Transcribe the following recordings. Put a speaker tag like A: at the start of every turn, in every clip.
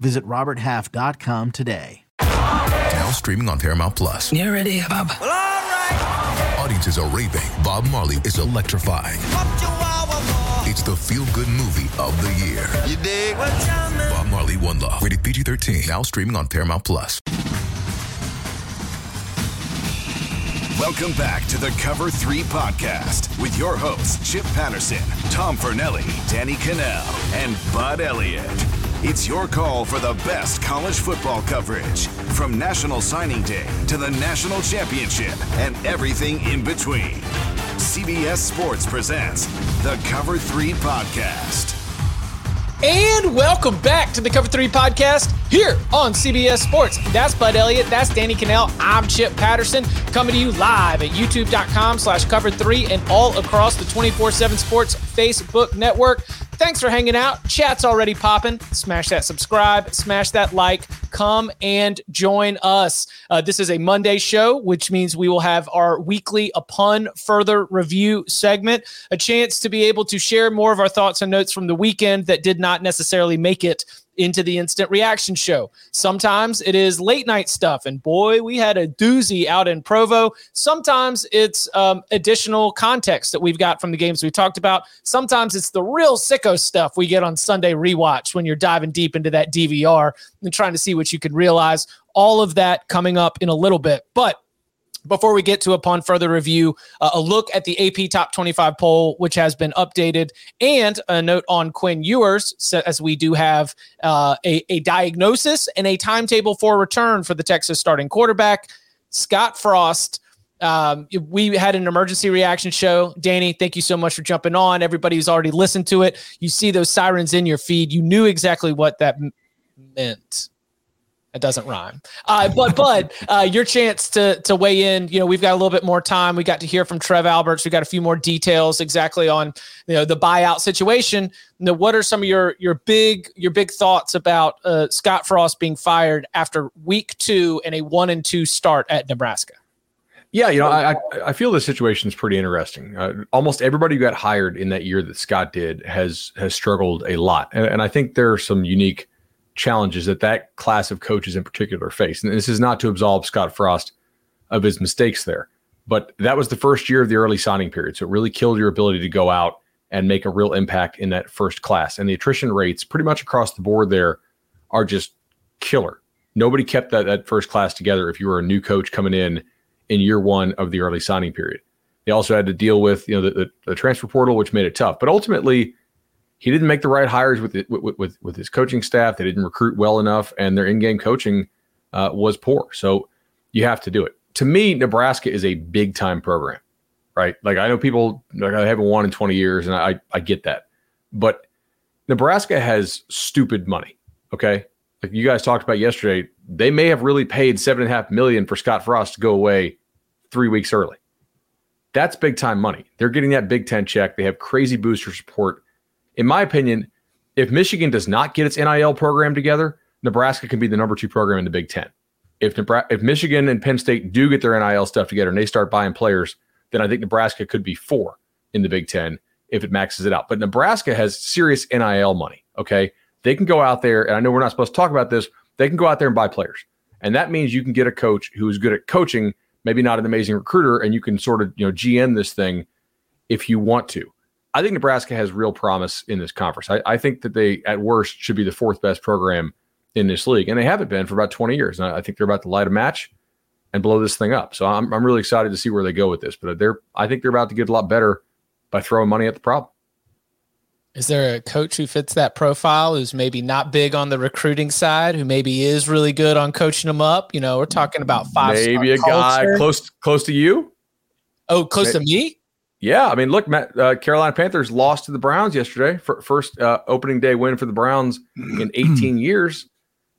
A: Visit RobertHalf.com today.
B: Now streaming on Paramount Plus.
C: You ready, Bob?
D: Well, all right.
B: Audiences are raving. Bob Marley is electrifying. It's the feel good movie of the year.
D: You dig? What y'all?
B: Bob Marley One Love. Rated PG 13. Now streaming on Paramount Plus.
E: Welcome back to the Cover 3 podcast with your hosts, Chip Patterson, Tom Fornelli, Danny Kanell, and Bud Elliott. It's your call for the best college football coverage from National Signing Day to the National Championship and everything in between. CBS Sports presents the Cover 3 podcast.
F: And welcome back to the Cover 3 podcast here on CBS Sports. That's Bud Elliott. That's Danny Kanell. I'm Chip Patterson coming to you live at youtube.com slash cover 3 and all across the 24-7 Sports Facebook network. Thanks for hanging out. Chat's already popping. Smash that subscribe, smash that like, come and join us. Uh, this is a Monday show, which means we will have our weekly upon further review segment, a chance to be able to share more of our thoughts and notes from the weekend that did not necessarily make it into the instant reaction show. Sometimes it is late night stuff, and boy, we had a doozy out in Provo. Sometimes it's um, additional context that we've got from the games we talked about. Sometimes it's the real sicko stuff we get on Sunday rewatch when you're diving deep into that DVR and trying to see what you can realize. All of that coming up in a little bit, but before we get to upon further review, uh, a look at the AP Top 25 poll, which has been updated, and a note on Quinn Ewers, as we do have uh, a, a diagnosis and a timetable for return for the Texas starting quarterback, Scott Frost. Um, we had an emergency reaction show. Danny, thank you so much for jumping on. Everybody who's already listened to it, you see those sirens in your feed. You knew exactly what that m- meant. It doesn't rhyme. Uh, but Bud, uh, your chance to to weigh in. You know, we've got a little bit more time. We got to hear from Trev Alberts. We got a few more details exactly on you know the buyout situation. Know, what are some of your your big your big thoughts about uh, Scott Frost being fired after week two and a one and two start at Nebraska?
G: Yeah, you know, I I feel the situation is pretty interesting. Uh, almost everybody who got hired in that year that Scott did has has struggled a lot, and, and I think there are some unique challenges that that class of coaches in particular face. And this is not to absolve Scott Frost of his mistakes there, but that was the first year of the early signing period. So it really killed your ability to go out and make a real impact in that first class. And the attrition rates pretty much across the board there are just killer. Nobody kept that, that first class together if you were a new coach coming in in year one of the early signing period. They also had to deal with you know the, the, the transfer portal, which made it tough. But ultimately, he didn't make the right hires with, it, with, with with his coaching staff. They didn't recruit well enough, and their in-game coaching uh, was poor. So you have to do it. To me, Nebraska is a big-time program, right? Like I know people like I haven't won in 20 years, and I I get that, but Nebraska has stupid money. Okay, like you guys talked about yesterday, they may have really paid seven and a half million for Scott Frost to go away three weeks early. That's big time money. They're getting that Big Ten check. They have crazy booster support in my opinion, if Michigan does not get its NIL program together, Nebraska can be the number two program in the Big Ten. If Nebraska, if Michigan and Penn State do get their NIL stuff together and they start buying players, then I think Nebraska could be four in the Big Ten if it maxes it out. But Nebraska has serious NIL money. Okay, they can go out there, and I know we're not supposed to talk about this. They can go out there and buy players, and that means you can get a coach who is good at coaching, maybe not an amazing recruiter, and you can sort of you know GM this thing if you want to. I think Nebraska has real promise in this conference. I, I, think that they, at worst, should be the fourth best program in this league, and they haven't been for about 20 years. And I, I think they're about to light a match and blow this thing up. So I'm, I'm really excited to see where they go with this. But they're, I think they're about to get a lot better by throwing money at the problem.
F: Is there a coach who fits that profile who's maybe not big on the recruiting side, who maybe is really good on coaching them up? You know, we're talking about five.
G: Maybe a guy close close to you.
F: Oh, close maybe. to me.
G: Yeah, I mean, look, Matt, uh, Carolina Panthers lost to the Browns yesterday. For first uh, opening day win for the Browns in 18 years.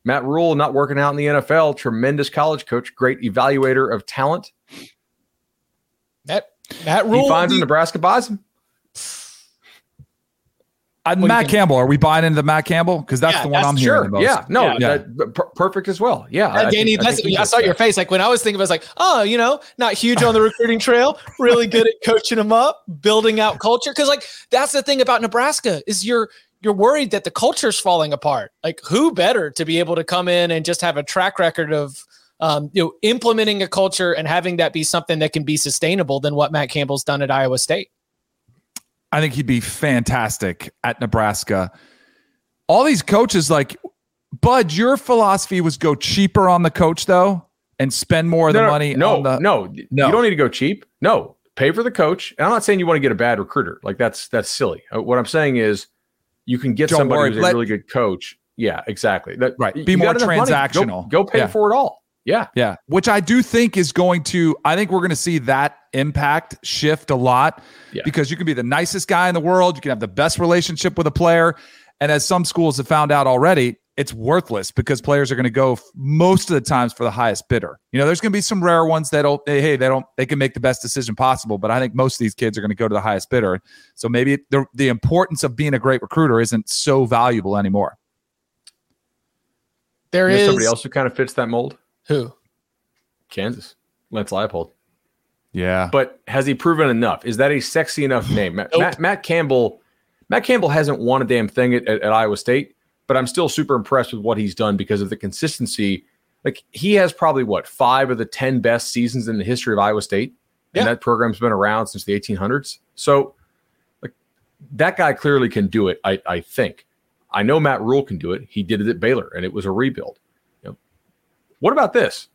G: Matt Rhule not working out in the NFL, tremendous college coach, great evaluator of talent.
F: That Matt Rhule
G: he finds him, Nebraska buys him.
C: Uh, Matt Campbell, are we buying into Matt Campbell? Because that's
F: Yeah,
C: the one
F: that's
C: I'm
G: Sure.
C: hearing the most.
G: Yeah. No,
C: Yeah.
G: that- per- perfect as well. Yeah.
F: Uh,
G: I
F: Danny,
G: think- I
F: that's,
G: think he
F: I saw your face. Like when I was thinking, I was like, oh, you know, not huge on the recruiting trail, really good at coaching them up, building out culture. Cause like that's the thing about Nebraska is you're you're worried that the culture's falling apart. Like who better to be able to come in and just have a track record of um, you know, implementing a culture and having that be something that can be sustainable than what Matt Campbell's done at Iowa State.
C: I think he'd be fantastic at Nebraska. All these coaches, like Bud, your philosophy was go cheaper on the coach though, and spend more of the money.
G: No,
C: on the,
G: no,
C: No.
G: You don't need to go cheap. No, pay for the coach. And I'm not saying you want to get a bad recruiter. Like that's that's silly. Uh, What I'm saying is you can get
C: Don't
G: somebody
C: worry,
G: who's a
C: let-
G: really good coach. Yeah, exactly. That,
C: Right. Be more
G: money, go-
C: transactional.
G: Go, pay
C: Yeah.
G: for it all. Yeah.
C: Yeah, which I do think is going to. I think we're going to see that impact shift a lot
G: Yeah.
C: because you can be the nicest guy in the world, you can have the best relationship with a player, and as some schools have found out already, it's worthless because players are going to go f- most of the times for the highest bidder. You know, there's going to be some rare ones that'll hey, hey, they don't they can make the best decision possible, but I think most of these kids are going to go to the highest bidder. So maybe the the importance of being a great recruiter isn't so valuable anymore.
F: There
G: You know
F: is
G: somebody else who kind of fits that mold.
F: Who
G: Kansas. Lance Leipold.
C: Yeah,
G: But has he proven enough? Is that a sexy enough name? Matt,
F: Nope.
G: Matt, Matt Campbell. Matt Campbell hasn't won a damn thing at, at, at Iowa State, but I'm still super impressed with what he's done because of the consistency. Like he has probably what five of the ten best seasons in the history of Iowa State, and
F: Yeah.
G: that program's been around since the 1800s. So, like that guy clearly can do it. I, I think. I know Matt Rhule can do it. He did it at Baylor, and it was a rebuild. You know, what about this?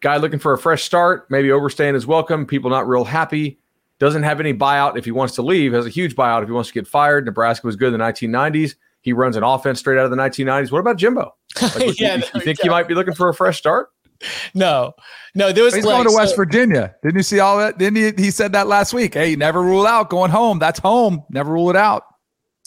G: Guy looking for a fresh start, maybe overstaying his welcome. People not real happy. Doesn't have any buyout if he wants to leave. Has a huge buyout if he wants to get fired. Nebraska was good in the 1990s. He runs an offense straight out of the 1990s. What about Jimbo? Like,
F: Yeah,
G: you,
F: there
G: you think
F: go.
G: he might be looking for a fresh start?
F: no, no. There was
C: He's
F: like,
C: going to West
F: so-
C: Virginia. Didn't you see all that? Didn't he? He said that last week. Hey, never rule out going home. That's home. Never rule it out.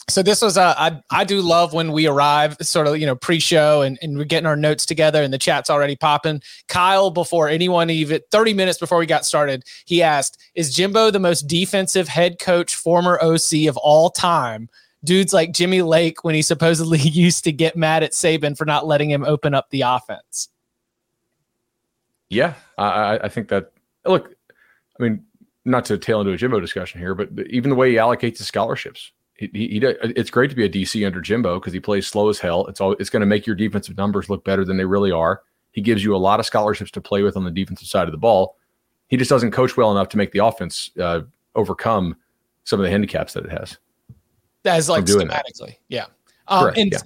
F: So this was uh, I I do love when we arrive sort of you know pre-show and, and we're getting our notes together and the chat's already popping. Kyle before anyone even 30 minutes before we got started, he asked, "Is Jimbo the most defensive head coach former OC of all time?" Dudes like Jimmy Lake when he supposedly used to get mad at Saban for not letting him open up the offense.
G: Yeah, I, I- I think that. Look, I mean, not to tail into a Jimbo discussion here, but even the way he allocates his scholarships, he, he, does- it's great to be a DC under Jimbo because he plays slow as hell. It's all it's going to make your defensive numbers look better than they really are. He gives you a lot of scholarships to play with on the defensive side of the ball. He just doesn't coach well enough to make the offense uh, overcome some of the handicaps that it has.
F: as like
G: doing that.
F: schematically. Yeah. Um,
G: Correct,
F: and
G: yeah.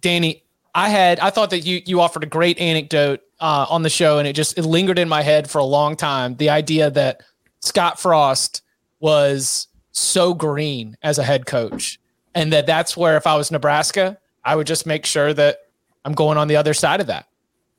F: Danny, I had I thought that you you offered a great anecdote uh, on the show, and it just it lingered in my head for a long time. The idea that Scott Frost was so green as a head coach, and that that's where if I was Nebraska, I would just make sure that I'm going on the other side of that.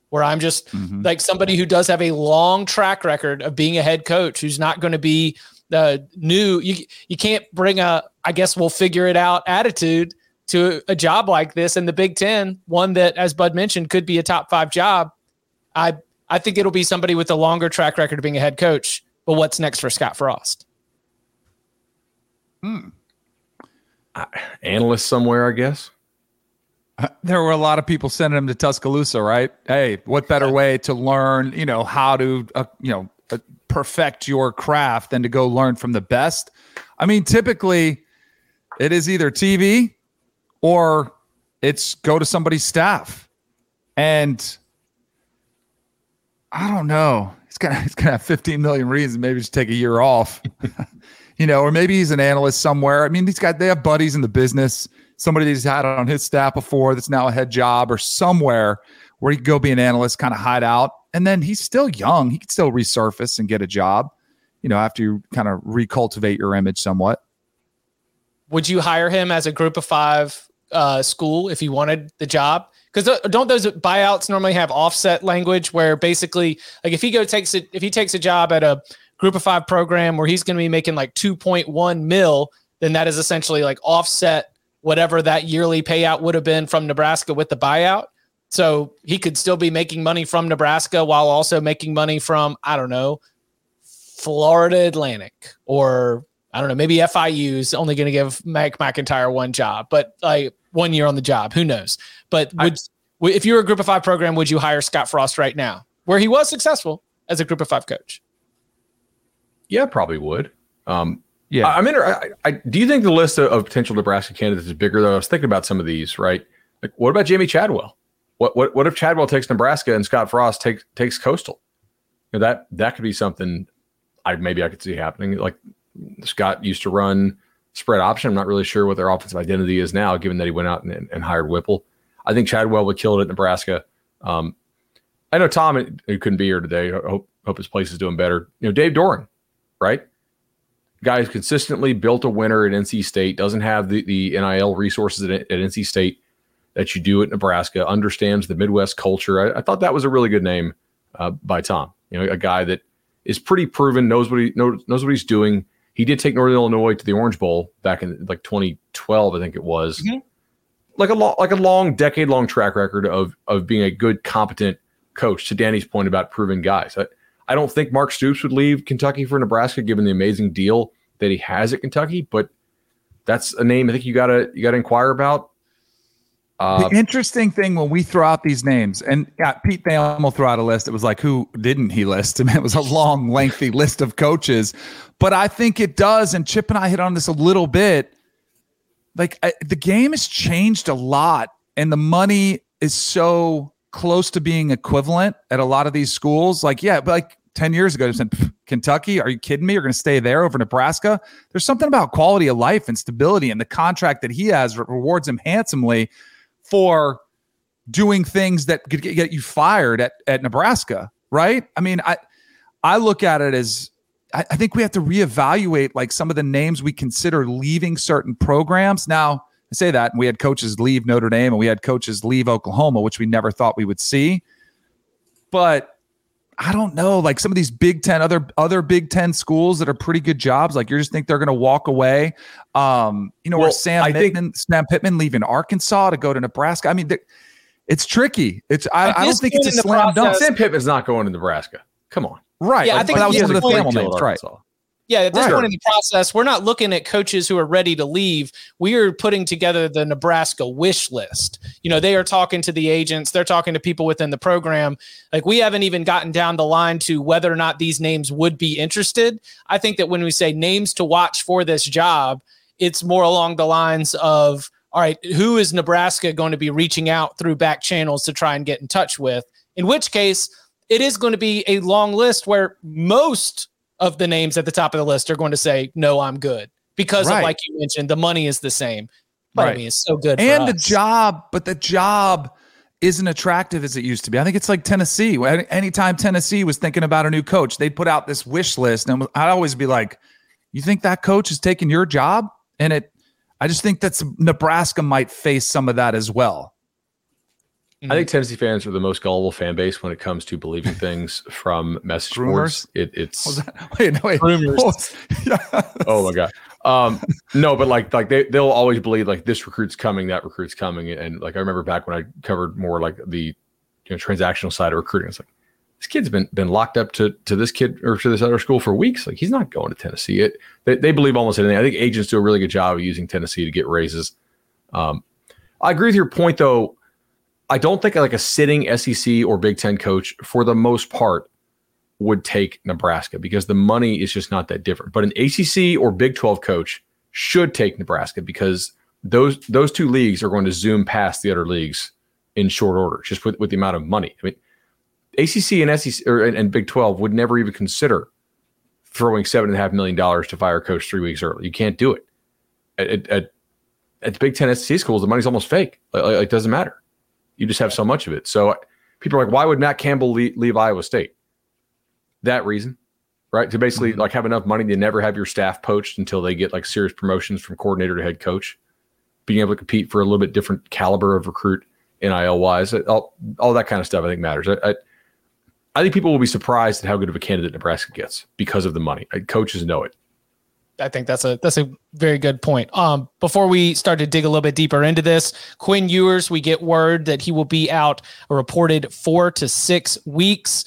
F: Where I'm just
C: Mm-hmm.
F: like somebody who does have a long track record of being a head coach, who's not going to be the new. You you can't bring a I guess we'll figure it out attitude to a job like this in the Big Ten, one that, as Bud mentioned, could be a top five job. I I think it'll be somebody with a longer track record of being a head coach. But what's next for Scott Frost?
G: Analyst somewhere, I guess.
C: There were a lot of people sending him to Tuscaloosa, right? Hey, what better way to learn, you know, how to, uh, you know, uh, perfect your craft than to go learn from the best? I mean, typically it is either TV or it's go to somebody's staff. And I don't know. He's gonna he's gonna have 15 million reasons, maybe just take a year off. you know, or maybe he's an analyst somewhere. I mean, these guys they have buddies in the business, somebody he's had on his staff before that's now a head job or somewhere where he can go be an analyst, kind of hide out. And then he's still young. He can still resurface and get a job, you know, after you kind of recultivate your image somewhat.
F: Would you hire him as a group of five uh, school if you wanted the job? Because don't those buyouts normally have offset language where basically, like if he go takes it, if he takes a job at a group of five program where he's going to be making like 2.1 mil, then that is essentially like offset whatever that yearly payout would have been from Nebraska with the buyout. So he could still be making money from Nebraska while also making money from, I don't know, Florida Atlantic or I don't know, maybe FIU is only going to give Mike MacIntyre one job, but like one year on the job, who knows? But would, I, if you were a group of five program, would you hire Scott Frost right now where he was successful as a group of five coach?
G: Yeah, probably would. Um, yeah, I, am in. I, I, do you think the list of, of, potential Nebraska candidates is bigger? Though I was thinking about some of these. Right, like what about Jamey Chadwell? What what what if Chadwell takes Nebraska and Scott Frost takes takes Coastal? You know, that that could be something. I maybe I could see happening. Like Scott used to run spread option. I'm not really sure what their offensive identity is now, given that he went out and, and hired Whipple. I think Chadwell would kill it at Nebraska. Um, I know Tom who couldn't be here today. I hope hope his place is doing better. You know, Dave Doeren, right? Guys consistently built a winner at NC State, doesn't have the, the NIL resources at, at NC State that you do at Nebraska, understands the Midwest culture. I, I thought that was a really good name uh, by Tom. You know, a guy that is pretty proven, knows what he knows, knows what he's doing. He did take Northern Illinois to the Orange Bowl back in like 2012, I think it was. Mm-hmm. Like a long, like a long, decade long track record of of being a good, competent coach. To Danny's point about proven guys, I, I don't think Mark Stoops would leave Kentucky for Nebraska, given the amazing deal that he has at Kentucky. But that's a name I think you gotta you gotta inquire about.
C: Uh, the interesting thing when we throw out these names, and yeah, Pete Thamel threw out a list. It was like, who didn't he list? I mean, it was a long, lengthy list of coaches. But I think it does, and Chip and I hit on this a little bit. Like I, the game has changed a lot, and the money is so close to being equivalent at a lot of these schools. Like, yeah, but like 10 years ago, said, Kentucky, are you kidding me? You're going to stay there over Nebraska? There's something about quality of life and stability, and the contract that he has rewards him handsomely for doing things that could get you fired at, at Nebraska, right? I mean, I I look at it as I, I think we have to reevaluate like some of the names we consider leaving certain programs. Now, I say that, and we had coaches leave Notre Dame and we had coaches leave Oklahoma, which we never thought we would see. But I don't know, like some of these Big Ten, other other Big Ten schools that are pretty good jobs, like you just think they're going to walk away. Um, you know, well, or Sam I Pittman, think, Sam Pittman leaving Arkansas to go to Nebraska. I mean, it's tricky. It's I, I don't think it's a slam dunk.
G: Sam Pittman's not going to Nebraska. Come on,
C: right? Yeah, like, I think that was one of the Thamel names, right?
F: Yeah, at this right. point in the process, we're not looking at coaches who are ready to leave. We are putting together the Nebraska wish list. You know, they are talking to the agents, they're talking to people within the program. Like we haven't even gotten down the line to whether or not these names would be interested. I think that when we say names to watch for this job, it's more along the lines of all right, who is Nebraska going to be reaching out through back channels to try and get in touch with? In which case, it is going to be a long list where most of the names at the top of the list are going to say, no, I'm good because right. of, like you mentioned, the money is the same. But right. I mean, it's so good.
C: And the job, but the job isn't attractive as it used to be. I think it's like Tennessee. Anytime Tennessee was thinking about a new coach, they'd put out this wish list. And I'd always be like, you think that coach is taking your job? And it, I just think that Nebraska might face some of that as well.
G: I think Tennessee fans are the most gullible fan base when it comes to believing things from message boards. It, it's wait, no, wait. rumors. oh my god. Um, no, but like like they they'll always believe like this recruit's coming, that recruit's coming, and like I remember back when I covered more like the you know transactional side of recruiting. It's like this kid's been been locked up to to this kid or to this other school for weeks. Like he's not going to Tennessee. It they, they believe almost anything. I think agents do a really good job of using Tennessee to get raises. Um, I agree with your point though I don't think like a sitting SEC or Big Ten coach, for the most part, would take Nebraska because the money is just not that different. But an ACC or Big 12 coach should take Nebraska because those those two leagues are going to zoom past the other leagues in short order, just with, with the amount of money. I mean, ACC and SEC or, and, and Big 12 would never even consider throwing seven and a half million dollars to fire a coach three weeks early. You can't do it. At, at, at the Big Ten SEC schools, the money's almost fake. Like, like, it doesn't matter. You just have so much of it. So people are like, why would Matt Campbell leave, leave Iowa State? That reason, right? To basically mm-hmm. like have enough money to never have your staff poached until they get like serious promotions from coordinator to head coach. Being able to compete for a little bit different caliber of recruit NIL wise, all, all that kind of stuff I think matters. I, I, I think people will be surprised at how good of a candidate Nebraska gets because of the money. Coaches know it.
F: I think that's a that's a very good point. Um, before we start to dig a little bit deeper into this, Quinn Ewers, we get word that he will be out a reported four to six weeks.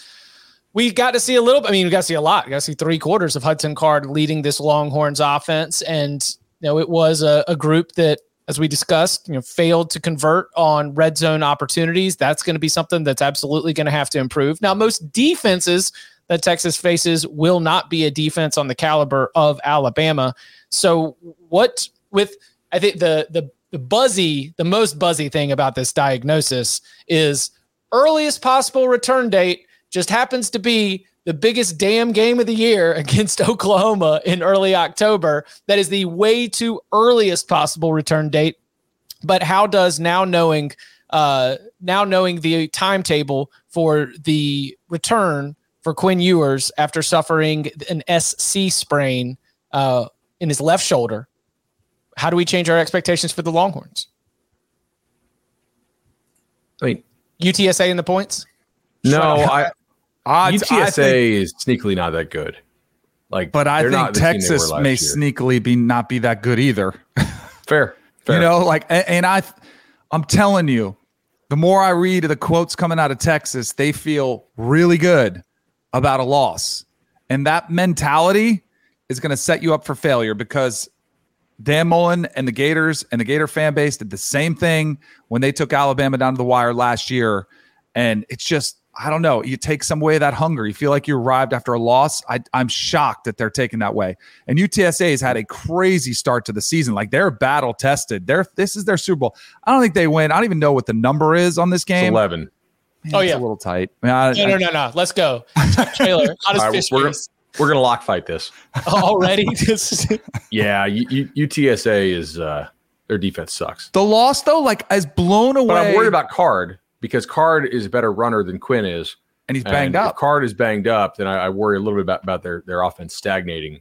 F: We got to see a little. I mean, we got to see a lot. We got to see three quarters of Hudson Card leading this Longhorns offense, and you know it was a, a group that, as we discussed, you know, failed to convert on red zone opportunities. That's going to be something that's absolutely going to have to improve. Now, most defenses that Texas faces will not be a defense on the caliber of Alabama. So what with I think the the the buzzy, the most buzzy thing about this diagnosis is earliest possible return date just happens to be the biggest damn game of the year against Oklahoma in early October. That is the way too earliest possible return date. But how does now knowing uh, now knowing the timetable for the return for Quinn Ewers after suffering an SC sprain uh, in his left shoulder. How do we change our expectations for the Longhorns?
G: I mean,
F: UTSA in the points?
G: no, I,
C: Odds,
G: UTSA
C: I think-
G: is sneakily not that good. Like,
C: but I think
G: not the team they were
C: Texas may
G: year.
C: sneakily be not be that good either.
G: fair, fair.
C: You know, like, and, and I, I'm telling you, the more I read the quotes coming out of Texas, they feel really good about a loss, and that mentality is going to set you up for failure because Dan Mullen and the Gators and the Gator fan base did the same thing when they took Alabama down to the wire last year, and it's just. I don't know. You take some way that hunger. You feel like you arrived after a loss. I, I'm shocked that they're taking that way. And UTSA has had a crazy start to the season. Like they're battle tested. They're this is their Super Bowl. I don't think they win. I don't even know what the number is on this
G: It's
C: game.
G: eleven.
C: Man,
F: Oh, yeah.
C: a little tight. I mean, I-
F: No, no, no, no. Let's go. Trailer. How does fish
G: we're gonna, we're gonna lock fight this.
F: already?
G: Yeah, U, U, UTSA is uh, their defense sucks.
C: the loss though, like as blown away.
G: But I'm worried about Card because Card is a better runner than Quinn is.
C: and he's banged
G: and
C: up.
G: If Card is banged up, then I, I worry a little bit about, about their their offense stagnating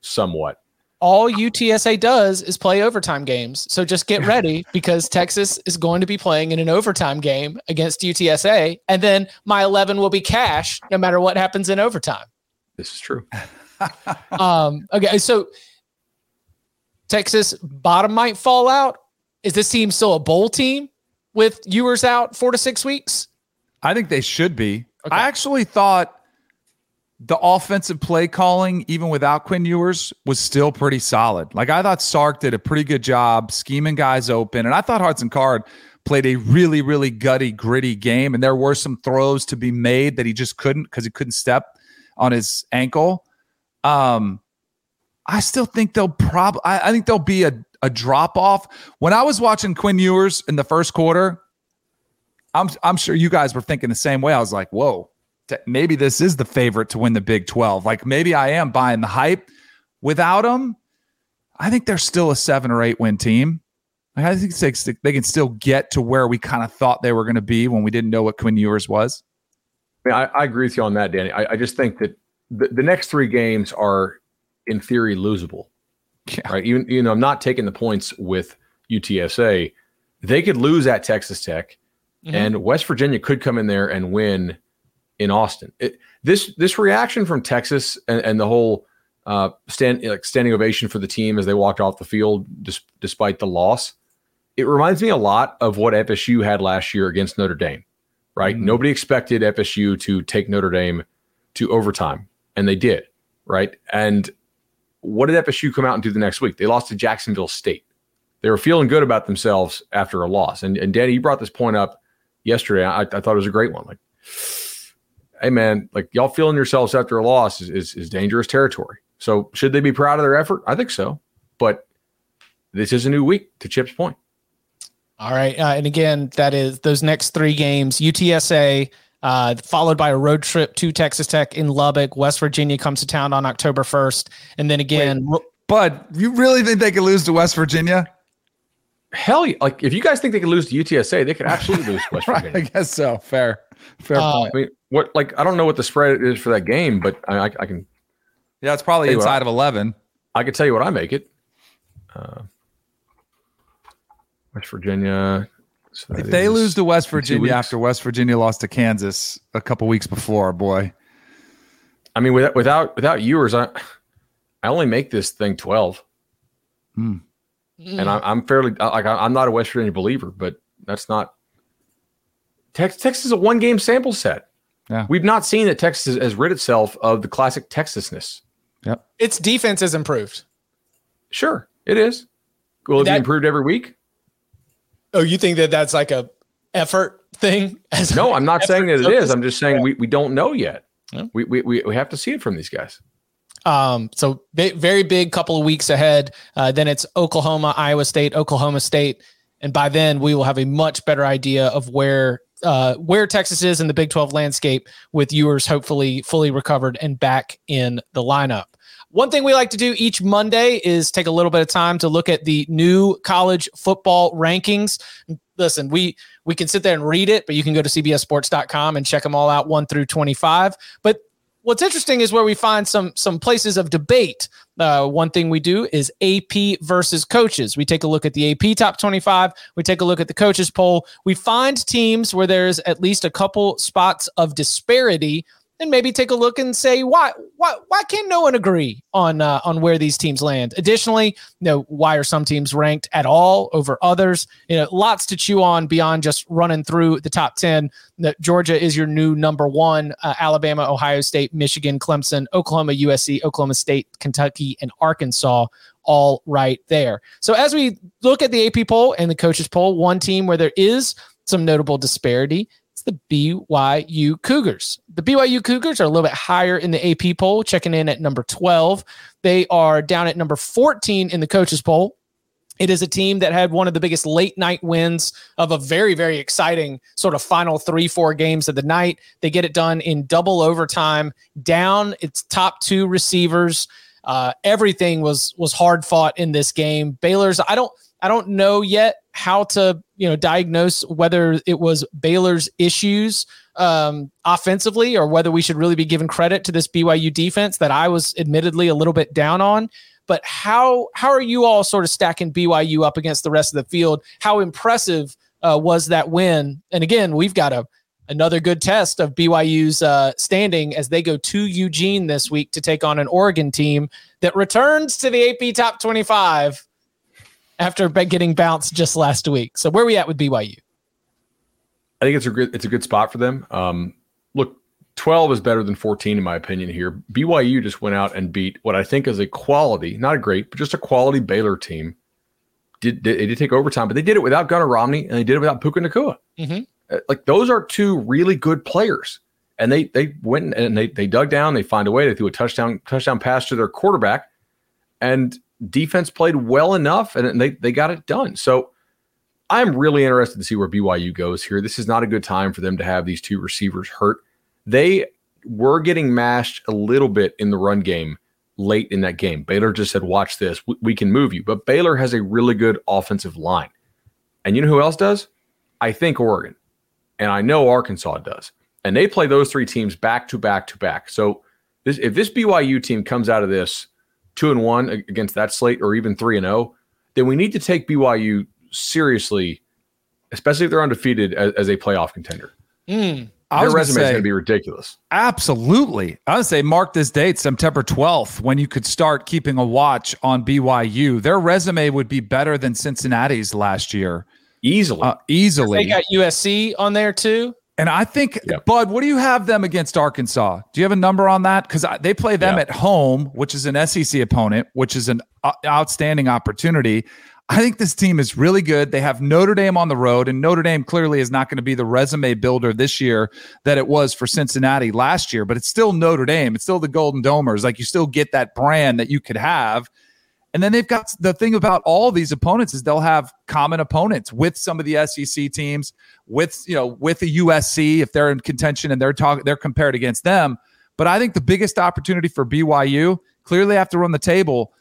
G: somewhat.
F: All UTSA does is play overtime games. So just get ready because Texas is going to be playing in an overtime game against UTSA. And then my 11 will be cash no matter what happens in overtime.
G: This is true.
F: Um, okay, so Texas bottom might fall out. Is this team still a bowl team with Ewers out four to six weeks?
C: I think they should be.
F: Okay.
C: I actually thought the offensive play calling, even without Quinn Ewers, was still pretty solid. Like I thought Sark did a pretty good job scheming guys open, and I thought Hudson Card played a really, really gutty, gritty game. And there were some throws to be made that he just couldn't because he couldn't step on his ankle. Um, I still think they'll probably. I, I think there'll be a, a drop off. When I was watching Quinn Ewers in the first quarter, I'm I'm sure you guys were thinking the same way. I was like, whoa, t- maybe this is the favorite to win the Big 12. Like maybe I am buying the hype. Without them, I think they're still a seven or eight win team. Like, I think they, they can still get to where we kind of thought they were going to be when we didn't know what Quinn Ewers was.
G: I, mean, I, I agree with you on that, Danny. I, I just think that the, the next three games are, in theory, losable.
C: Yeah.
G: Right. Even you know, I'm not taking the points with UTSA. They could lose at Texas Tech,
F: Mhm.
G: and West Virginia could come in there and win in Austin. It, this this reaction from Texas and, and the whole uh, stand like standing ovation for the team as they walked off the field dis- despite the loss. It reminds me a lot of what FSU had last year against Notre Dame. Right.
C: Mhm.
G: Nobody expected FSU to take Notre Dame to overtime, and they did. Right. And what did FSU come out and do the next week? They lost to Jacksonville State. They were feeling good about themselves after a loss. And, and Danny, you brought this point up yesterday. I, I thought it was a great one. Like, hey man, like y'all feeling yourselves after a loss is, is, is dangerous territory. So should they be proud of their effort? I think so. But this is a new week to Chip's point.
F: All right. Uh, and again, that is those next three games UTSA, uh, followed by a road trip to Texas Tech in Lubbock. West Virginia comes to town on October 1st. And then again,
C: But you really think they could lose to West Virginia?
G: Hell, yeah. like if you guys think they could lose to UTSA, they could absolutely lose West
C: Right.
G: Virginia.
C: I guess so. Fair. Fair
F: Uh,
C: point.
G: I mean, what like I don't know what the spread is for that game, but I, I, I can
C: Yeah, it's probably
G: Tell you what,
C: inside of 11.
G: I can tell you what I make it. Uh, West Virginia. so
C: If they lose to West Virginia after West Virginia lost to Kansas a couple weeks before, boy.
G: I mean, without without without Ewers, I I only make this thing 12.
C: Hmm.
G: And I, I'm fairly like I- I'm not a West Virginia believer, but that's not Tex- Texas is a one game sample set.
C: Yeah.
G: We've not seen that Texas has rid itself of the classic Texasness.
C: Yep.
F: its defense has improved.
G: Sure, it is. Will it
F: That-
G: be improved every week?
F: Oh, you think that that's like a effort thing? As
G: No, I'm not saying that it
F: effort
G: is.
F: focus?
G: I'm just saying we, we don't know yet.
F: Yeah.
G: We, we, we, we have to see it from these guys.
F: Um, so bi- very big couple of weeks ahead. Uh, then it's Oklahoma, Iowa State, Oklahoma State, and by then we will have a much better idea of where uh, where Texas is in the Big 12 landscape, with Ewers hopefully fully recovered and back in the lineup. One thing we like to do each Monday is take a little bit of time to look at the new college football rankings. Listen, we we can sit there and read it, but you can go to cbssports.com and check them all out 1 through 25. But what's interesting is where we find some some places of debate. Uh, one thing we do is AP versus coaches. We take a look at the AP top 25. We take a look at the coaches poll. We find teams where there's at least a couple spots of disparity, and maybe take a look and say why why why can no one agree on uh, on where these teams land? Additionally, you know why are some teams ranked at all over others? You know, lots to chew on beyond just running through the top 10 Georgia is your new number one. Uh, Alabama, Ohio State, Michigan, Clemson, Oklahoma, USC, Oklahoma State, Kentucky, and Arkansas, all right there. So as we look at the AP poll and the coaches poll, one team where there is some notable disparity. It's the BYU Cougars. The BYU Cougars are a little bit higher in the AP poll, checking in at number 12. They are down at number 14 in the coaches poll. It is a team that had one of the biggest late night wins of a very, very exciting sort of final three, four games of the night. They get it done in double overtime, down its top two receivers. Uh, everything was was hard fought in this game. Baylor's, I don't, I don't know yet how to you know diagnose whether it was Baylor's issues um, offensively or whether we should really be giving credit to this BYU defense that I was admittedly a little bit down on but how how are you all sort of stacking BYU up against the rest of the field? How impressive uh, was that win? And again, we've got a another good test of BYU's uh, standing as they go to Eugene this week to take on an Oregon team that returns to the AP Top 25 after getting bounced just last week. So where are we at with BYU?
G: I think it's a good it's a good spot for them. Um, look, 12 is better than 14 in my opinion here. BYU just went out and beat what I think is a quality, not a great, but just a quality Baylor team. Did they did take overtime, but they did it without Gunnar Romney and they did it without Puka Nacua.
F: Mhm.
G: Uh, Like those are two really good players. And they they went and they they dug down, they find a way, they threw a touchdown touchdown pass to their quarterback, and defense played well enough and they they got it done. So I'm really interested to see where BYU goes here. This is not a good time for them to have these two receivers hurt. They were getting mashed a little bit in the run game late in that game. Baylor just said, Watch this, we, we can move you. But Baylor has a really good offensive line. And you know who else does? I think Oregon. And I know Arkansas does. And they play those three teams back to back to back. So this, if this BYU team comes out of this two and one against that slate or even three and oh, then we need to take BYU seriously, especially if they're undefeated as, as a playoff contender.
F: Mm.
G: Their
C: was gonna
G: resume is going to be ridiculous.
C: Absolutely. I would say mark this date, September 12th, when you could start keeping a watch on BYU. Their resume would be better than Cincinnati's last year,
G: Easily.
C: uh,
F: They got USC on there too.
C: And I think,
G: Yep.
C: Bud, what do you have them against Arkansas? Do you have a number on that? Because they play them
G: Yeah.
C: at home, which is an SEC opponent, which is an uh, outstanding opportunity. I think this team is really good. They have Notre Dame on the road, and Notre Dame clearly is not going to be the resume builder this year that it was for Cincinnati last year, but it's still Notre Dame. It's still the Golden Domers. Like you still get that brand that you could have. And then they've got the thing about all these opponents is they'll have common opponents with some of the SEC teams, with you know, with the USC if they're in contention and they're talking, they're compared against them. But I think the biggest opportunity for BYU clearly have to run the table.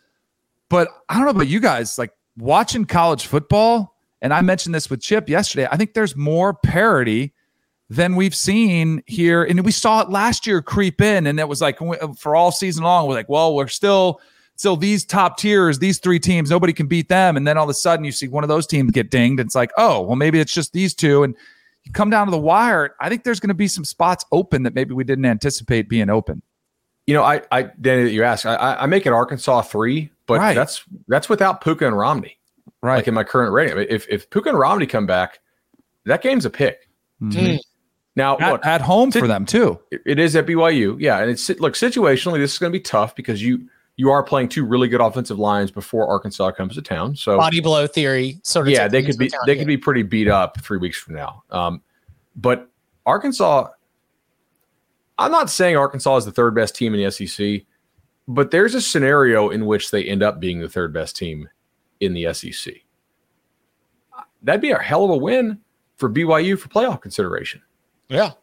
C: But I don't know about you guys, like watching college football, and I mentioned this with Chip yesterday. I think there's more parity than we've seen here, and we saw it last year creep in, and it was like for all season long, we're like, well, we're still still these top tiers, these three teams, nobody can beat them, and then all of a sudden you see one of those teams get dinged. And it's like, oh, well, maybe it's just these two, and you come down to the wire. I think there's going to be some spots open that maybe we didn't anticipate being open.
G: You know, I, I, Danny, that you ask, I, I make it Arkansas three, but
C: Right.
G: that's that's without Puka and Romney.
C: Right.
G: Like in my current rating, if if Puka and Romney come back, that game's a pick.
F: Mm.
G: Now,
C: at,
G: look,
C: at home for them too.
G: it- it is at BYU, yeah, and it's look situationally, this is going to be tough because you you are playing two really good offensive lines before Arkansas comes to town. So
F: Body blow theory sort of.
G: yeah, they could be they
F: here.
G: could be pretty beat up three weeks from now. Um, but Arkansas, I'm not saying Arkansas is the third best team in the SEC, but there's a scenario in which they end up being the third best team in the SEC. That'd be a hell of a win for BYU for playoff consideration.
F: Yeah.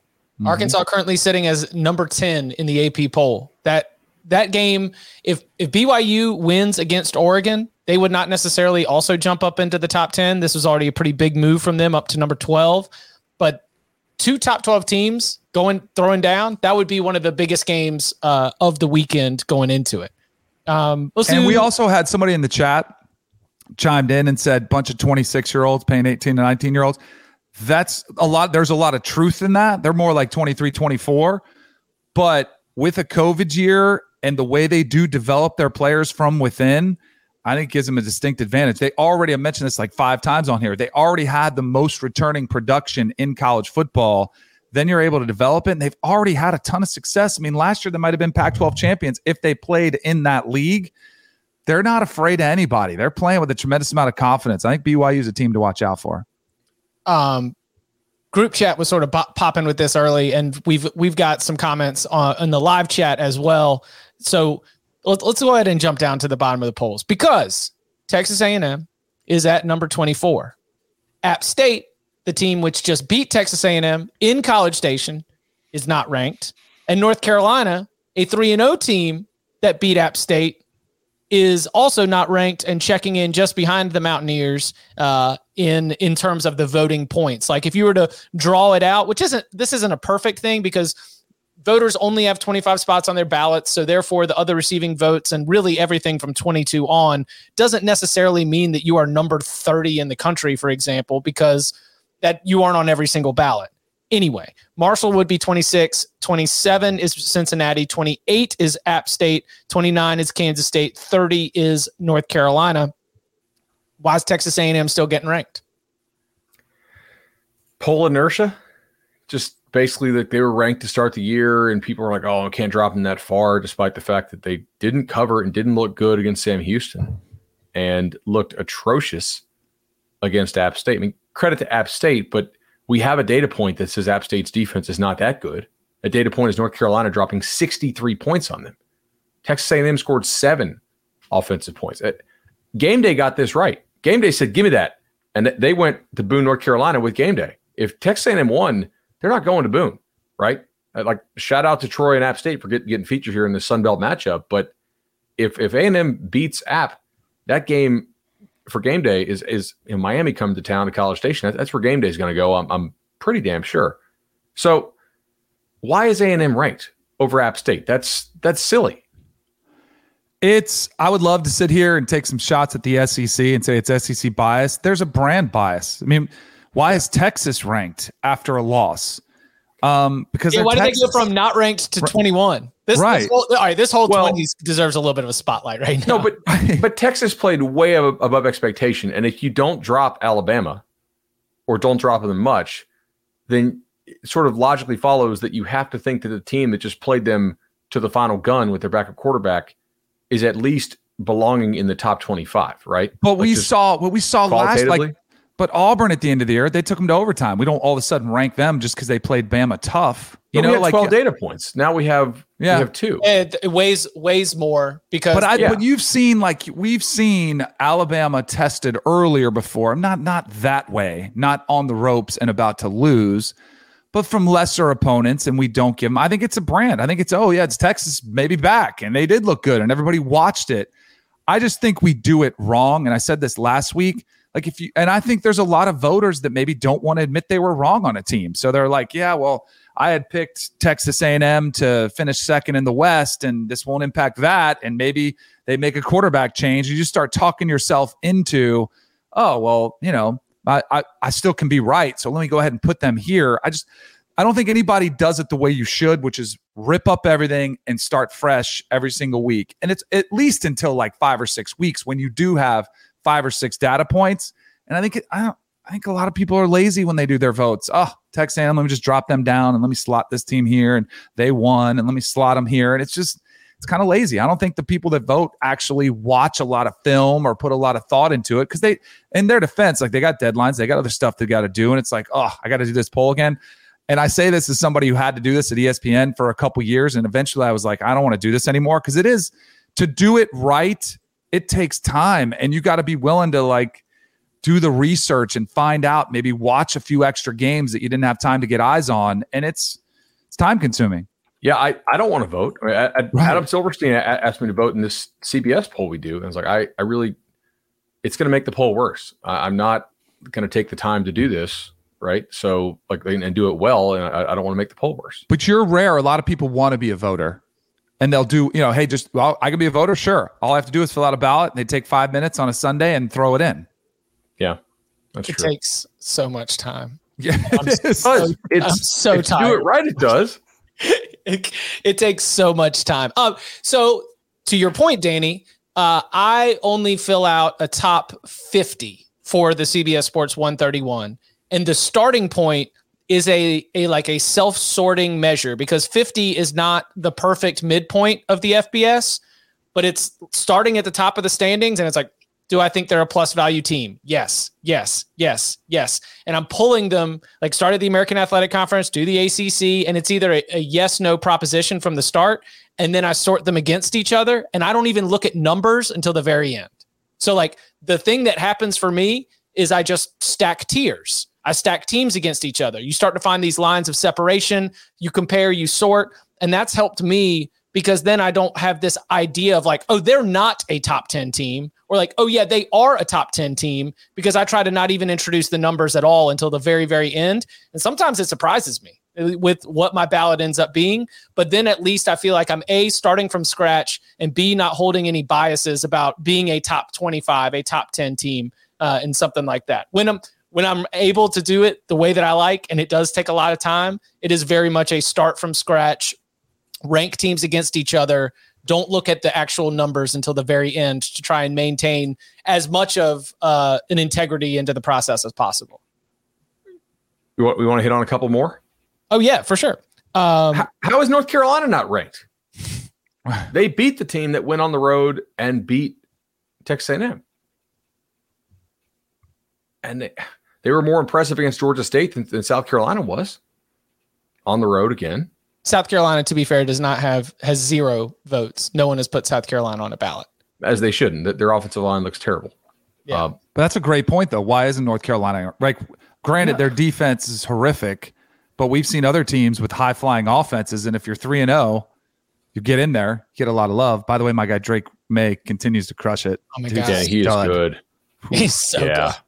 F: Arkansas currently sitting as number 10 in the AP poll. That that game, if if BYU wins against Oregon, they would not necessarily also jump up into the top 10. This was already a pretty big move from them up to number 12. But two top 12 teams going throwing down, that would be one of the biggest games uh, of the weekend going into it. Um,
C: And
F: do-
C: we also had somebody in the chat chimed in and said bunch of 26 year olds paying 18 to 19 year olds. That's a lot. There's a lot of truth in that. They're more like 23, 24. But with a COVID year and the way they do develop their players from within, I think gives them a distinct advantage. They already, I mentioned this like five times on here, they already had the most returning production in college football. Then you're able to develop it, and they've already had a ton of success. I mean, last year they might have been Pac 12 champions if they played in that league. They're not afraid of anybody. They're playing with a tremendous amount of confidence. I think BYU is a team to watch out for.
F: um, group chat was sort of pop- popping with this early, and we've we've got some comments on in the live chat as well. So let's go ahead and jump down to the bottom of the polls because Texas A&M is at number 24. App State, the team which just beat Texas A&M in College Station, is not ranked, and North Carolina, a three and O team that beat App State, is also not ranked and checking in just behind the Mountaineers uh, in in terms of the voting points. Like if you were to draw it out, which isn't this isn't a perfect thing because voters only have 25 spots on their ballots, so therefore the other receiving votes and really everything from 22 on doesn't necessarily mean that you are numbered 30 in the country, for example, because that you aren't on every single ballot. Anyway, Marshall would be 26, 27 is Cincinnati, 28 is App State, 29 is Kansas State, 30 is North Carolina. Why is Texas A&M still getting ranked?
G: Poll inertia, just basically that they were ranked to start the year, and people were like, "Oh, I can't drop them that far," despite the fact that they didn't cover and didn't look good against Sam Houston, and looked atrocious against App State. I mean, credit to App State, but we have a data point that says App State's defense is not that good. A data point is North Carolina dropping 63 points on them. Texas A&M scored seven offensive points. Uh, Game Day got this right. Game Day said, "Give me that," and th- they went to Boone, North Carolina, with Game Day. If Texas A&M won, they're not going to Boone, right? Uh, Like shout out to Troy and App State for get, getting featured here in the Sun Belt matchup. But if if A&M beats App, that game for Game Day is is know, Miami come to town to College Station. That's where Game Day is going to go. I'm I'm pretty damn sure. So why is A&M ranked over App State? That's that's silly.
C: It's I would love to sit here and take some shots at the SEC and say it's SEC bias. There's a brand bias. I mean, why is Texas ranked after a loss? Um, because
F: Yeah,
C: they're
F: why did they go from not ranked to 21? This,
C: Right.
F: This whole, all right, this whole
G: Well-
F: 20s deserves a little bit of a spotlight right now.
G: No, but but Texas played way ab- above expectation, and if you don't drop Alabama, or don't drop them much, then it sort of logically follows that you have to think that the team that just played them to the final gun with their backup quarterback is at least belonging in the top twenty-five, right?
C: But
G: Like,
C: we saw what we saw last
G: qualitatively?
C: like but Auburn at the end of the year, they took them to overtime. We don't all of a sudden rank them just because they played Bama tough. You
G: But we
C: know,
G: had
C: like
G: twelve data points. Now we have
C: Yeah.
G: we have two.
F: Eh, it, it weighs weighs more because
C: But I,
G: Yeah.
C: but you've seen like we've seen Alabama tested earlier before. Not not that way, not on the ropes and about to lose, but from lesser opponents, and we don't give them. I think it's a brand. I think it's oh yeah, it's Texas maybe back, and they did look good, and everybody watched it. I just think we do it wrong, and I said this last week. Like if you and I think there's a lot of voters that maybe don't want to admit they were wrong on a team, so they're like, yeah, well. I had picked Texas A&M to finish second in the West, and this won't impact that. And maybe they make a quarterback change. You just start talking yourself into, oh well, you know, I, I I still can be right. So let me go ahead and put them here. I just I don't think anybody does it the way you should, which is rip up everything and start fresh every single week. And it's at least until like five or six weeks when you do have five or six data points. And I think I don't. I think a lot of people are lazy when they do their votes. Oh, Texas let me just drop them down and let me slot this team here, and they won, and let me slot them here, and it's just it's kind of lazy. I don't think the people that vote actually watch a lot of film or put a lot of thought into it because they, in their defense, like they got deadlines, they got other stuff they got to do, and it's like, oh, I got to do this poll again. And I say this as somebody who had to do this at ESPN for a couple years, and eventually I was like, I don't want to do this anymore because it is to do it right. It takes time, and you got to be willing to like do the research and find out. Maybe watch a few extra games that you didn't have time to get eyes on, and it's it's time consuming.
G: Yeah, I, I don't want to vote. I, I, right. Adam Silverstein asked me to vote in this CBS poll we do. And I was like, I, I really, it's going to make the poll worse. I, am not going to take the time to do this. Right. So, like, and do it well. And I, I don't want to make the poll worse.
C: But you're rare. A lot of people want to be a voter and they'll do, you know, hey, just, well, I can be a voter. Sure. All I have to do is fill out a ballot. And they take five minutes on a Sunday and throw it in.
G: Yeah. That's
F: it
G: true.
F: takes so much time.
C: Yeah.
F: I'm so,
G: it's,
F: I'm so
G: if
F: tired.
G: You do it right. It does.
F: it, it takes so much time. Um, so to your point, Danny, uh, I only fill out a top 50 for the CBS Sports 131. And the starting point is a, a like a self-sorting measure because 50 is not the perfect midpoint of the FBS, but it's starting at the top of the standings and it's like do I think they're a plus value team? Yes, yes, yes, yes. And I'm pulling them like start at the American Athletic Conference, do the ACC, and it's either a, a yes no proposition from the start, and then I sort them against each other, and I don't even look at numbers until the very end. So like the thing that happens for me is I just stack tiers. I stack teams against each other. You start to find these lines of separation. You compare, you sort, and that's helped me because then I don't have this idea of like, oh, they're not a top 10 team or like, oh, yeah, they are a top 10 team because I try to not even introduce the numbers at all until the very, very end. And sometimes it surprises me with what my ballot ends up being. But then at least I feel like I'm A, starting from scratch, and B, not holding any biases about being a top 25, a top 10 team, uh, and something like that. When I'm when I'm able to do it the way that I like, and it does take a lot of time, it is very much a start from scratch, rank teams against each other. Don't look at the actual numbers until the very end to try and maintain as much of uh, an integrity into the process as possible.
G: We want, we want to hit on a couple more.
F: Oh yeah, for sure. Um,
G: how, how is North Carolina not ranked? they beat the team that went on the road and beat Texas A&M, and they, they were more impressive against Georgia State than, than South Carolina was on the road again.
F: South Carolina, to be fair, does not have has zero votes. No one has put South Carolina on a ballot,
G: as they shouldn't. Their offensive line looks terrible.
F: Yeah,
C: um, but that's a great point, though. Why isn't North Carolina like? Granted, yeah. their defense is horrific, but we've seen other teams with high flying offenses, and if you're three and zero, oh, you get in there, get a lot of love. By the way, my guy Drake Maye continues to crush it.
F: Oh my
G: god, yeah, he is good.
F: He's so yeah. good.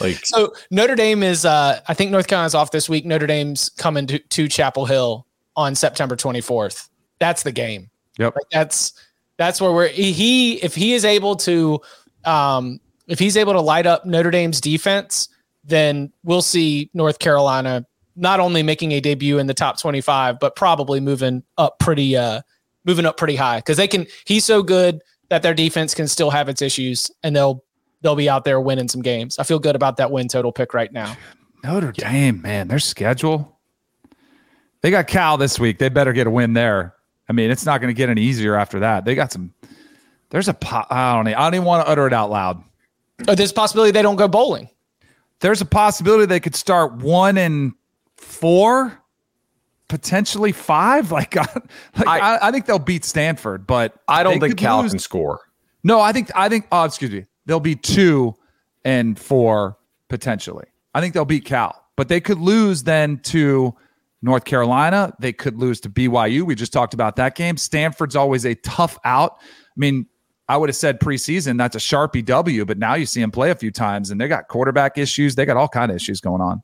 F: Like so, Notre Dame is. uh I think North Carolina's off this week. Notre Dame's coming to, to Chapel Hill on September 24th. That's the game.
C: Yep.
F: Like that's that's where we're he if he is able to um if he's able to light up Notre Dame's defense, then we'll see North Carolina not only making a debut in the top 25, but probably moving up pretty uh moving up pretty high because they can he's so good that their defense can still have its issues and they'll they'll be out there winning some games. I feel good about that win total pick right now.
C: Notre Dame, man, their schedule they got Cal this week. They better get a win there. I mean, it's not going to get any easier after that. They got some. There's a. Po- I don't. Even, I don't even want to utter it out loud.
F: Oh, there's a possibility they don't go bowling.
C: There's a possibility they could start one and four, potentially five. Like, like I, I, I think they'll beat Stanford, but
G: I don't think Cal lose. can score.
C: No, I think I think. Oh, excuse me. They'll be two and four potentially. I think they'll beat Cal, but they could lose then to North Carolina. They could lose to BYU. We just talked about that game. Stanford's always a tough out. I mean, I would have said preseason that's a sharpie W, but now you see them play a few times and they got quarterback issues. They got all kind of issues going on.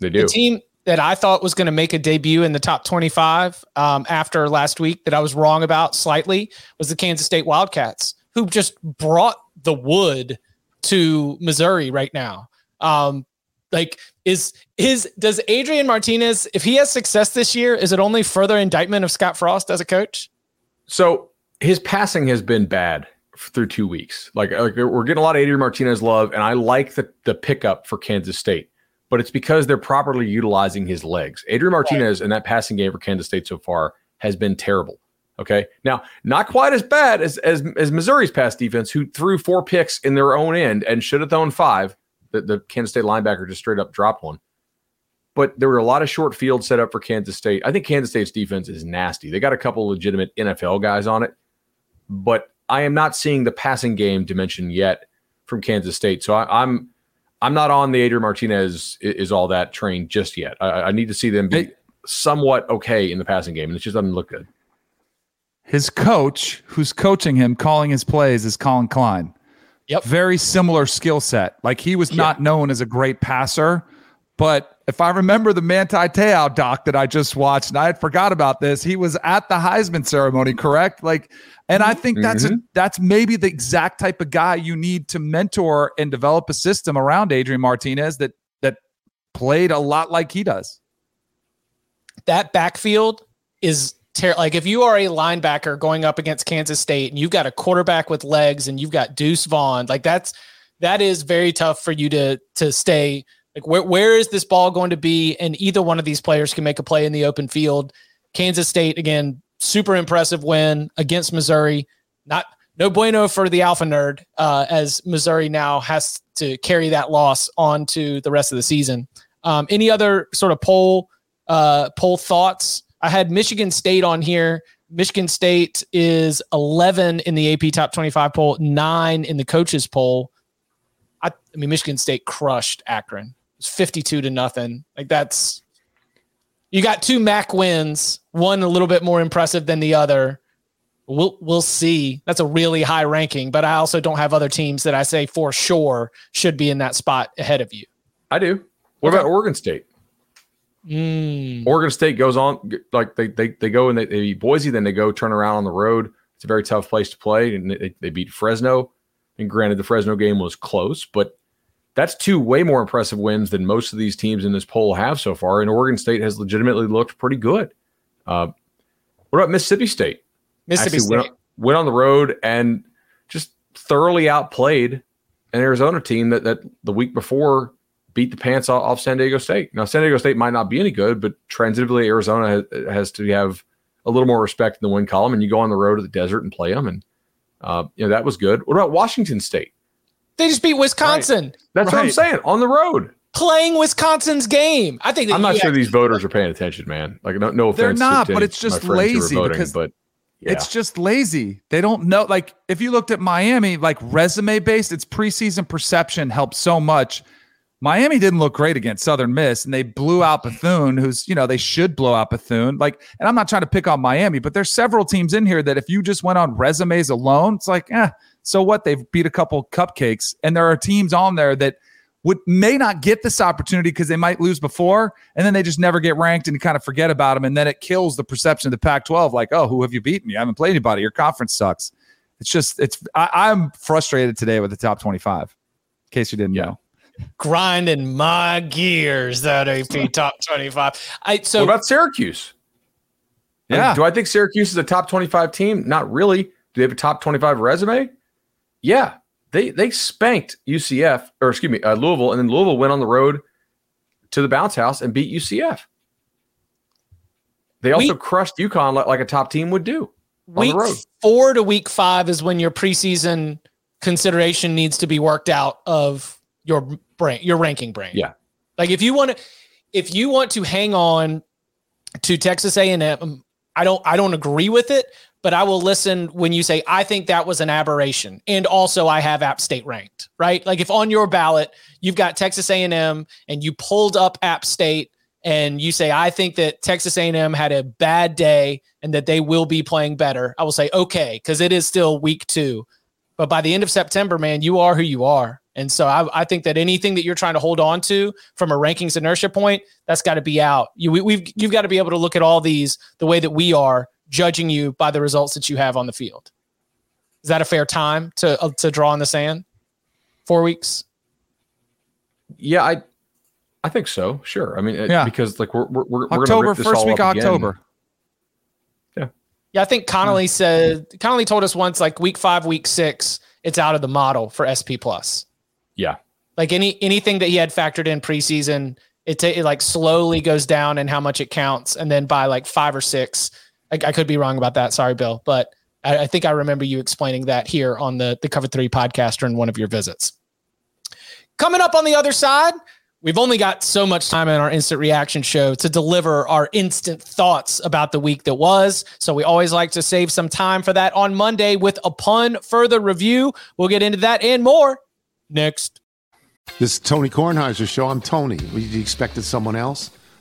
G: They do.
F: The team that I thought was going to make a debut in the top 25 um, after last week that I was wrong about slightly was the Kansas State Wildcats, who just brought the wood to Missouri right now. Um, like Is is does Adrian Martinez, if he has success this year, is it only further indictment of Scott Frost as a coach?
G: So his passing has been bad through two weeks. Like, like we're getting a lot of Adrian Martinez love, and I like the the pickup for Kansas State, but it's because they're properly utilizing his legs. Adrian Martinez in that passing game for Kansas State so far has been terrible. Okay, now not quite as bad as as, as Missouri's pass defense, who threw four picks in their own end and should have thrown five. The, the Kansas State linebacker just straight up dropped one. But there were a lot of short fields set up for Kansas State. I think Kansas State's defense is nasty. They got a couple legitimate NFL guys on it, but I am not seeing the passing game dimension yet from Kansas State. So I, I'm I'm not on the Adrian Martinez is, is all that train just yet. I, I need to see them be somewhat okay in the passing game, and it just doesn't look good.
C: His coach, who's coaching him, calling his plays, is Collin Klein.
F: Yep.
C: Very similar skill set. Like he was not known as a great passer, but if I remember the Manti Te'o doc that I just watched, and I had forgot about this, he was at the Heisman ceremony, correct? Like, and I think that's a, mm-hmm. that's maybe the exact type of guy you need to mentor and develop a system around Adrian Martinez that that played a lot like he does.
F: that backfield is ter- like if you are a linebacker going up against Kansas State and you've got a quarterback with legs and you've got Deuce Vaughn, like that's that is very tough for you to to stay like where where is this ball going to be? And either one of these players can make a play in the open field. Kansas State again, super impressive win against Missouri. Not no bueno for the alpha nerd, uh, as Missouri now has to carry that loss on to the rest of the season. Um, any other sort of poll uh, poll thoughts? I had Michigan State on here. Michigan State is 11 in the AP Top 25 poll, nine in the coaches poll. I, I mean, Michigan State crushed Akron. It's 52 to nothing. Like that's you got two MAC wins, one a little bit more impressive than the other. We'll we'll see. That's a really high ranking, but I also don't have other teams that I say for sure should be in that spot ahead of you.
G: I do. What about Oregon State?
F: Mm.
G: Oregon State goes on like they they, they go and they, they beat Boise, then they go turn around on the road. It's a very tough place to play, and they, they beat Fresno. And granted, the Fresno game was close, but that's two way more impressive wins than most of these teams in this poll have so far. And Oregon State has legitimately looked pretty good. Uh, what about Mississippi State?
F: Mississippi
G: Actually
F: State.
G: Went, went on the road and just thoroughly outplayed an Arizona team that that the week before beat the pants off, off San Diego State. Now San Diego State might not be any good, but transitively Arizona has, has to have a little more respect in the win column. And you go on the road to the desert and play them, and uh, you know that was good. What about Washington State?
F: They just beat Wisconsin,
G: That's what I'm saying on the road.
F: playing Wisconsin's game. I think that
G: I'm not sure these voters are paying attention, man. Like no, no offense.
C: They're not, but it's just
G: friends who are
C: lazy
G: voting,
C: because
G: but yeah.
C: It's just lazy. They don't know. Like, if you looked at Miami, like resume based, its preseason perception helps so much. Miami didn't look great against Southern Miss, and they blew out Bethune, who's, you know, they should blow out Bethune. Like, and I'm not trying to pick on Miami, but there's several teams in here that if you just went on resumes alone, it's like, eh, so what? They've beat a couple cupcakes. And there are teams on there that would may not get this opportunity because they might lose before, and then they just never get ranked and you kind of forget about them, and then it kills the perception of the Pac-12. Like, oh, who have you beaten? You haven't played anybody. Your conference sucks. It's just it's. I, I'm frustrated today with the top 25. In case you didn't
G: Yeah.
C: know,
F: grinding my gears that AP top 25. I so
G: what about Syracuse?
C: Yeah.
G: do I think Syracuse is a top 25 team? Not really. Do they have a top 25 resume? Yeah. They they spanked UCF or excuse me, uh, Louisville, and then Louisville went on the road to the bounce house and beat UCF. They also
F: We-
G: crushed UConn like, like a top team would do on
F: week
G: the road.
F: four to week five is when your preseason consideration needs to be worked out of your brain, your ranking brain.
G: Yeah.
F: Like if you want to, if you want to hang on to Texas A&M, I don't, I don't agree with it, but I will listen when you say I think that was an aberration, and also I have App State ranked, right? Like if on your ballot you've got Texas A&M and you pulled up App State and you say I think that Texas A&M had a bad day and that they will be playing better, I will say okay because it is still week two, but by the end of September, man, you are who you are. And so I, I think that anything that you're trying to hold on to from a rankings inertia point, that's got to be out. You, we, we've, you've got to be able to look at all these the way that we are, judging you by the results that you have on the field. Is that a fair time to uh, to draw in the sand? Four weeks.
G: Yeah, I I think so. Sure. I mean, it-
C: Yeah.
G: because like we're we're, we're
C: October,
G: gonna rip this
C: first
G: all
C: week October.
G: again.
F: Yeah, I think Connelly hmm. said Connelly told us once like week five, week six, it's out of the model for SP plus.
G: Yeah.
F: Like any anything that he had factored in preseason, it, ta- it like slowly goes down and how much it counts, and then by like five or six, I, I could be wrong about that. Sorry, Bill, but I, I think I remember you explaining that here on the the Cover Three podcast during one of your visits. Coming up on the other side, we've only got so much time in our instant reaction show to deliver our instant thoughts about the week that was. So we always like to save some time for that on Monday with upon further review. We'll get into that and more next.
H: This is Tony Kornheiser's show. I'm Tony. You expected someone else?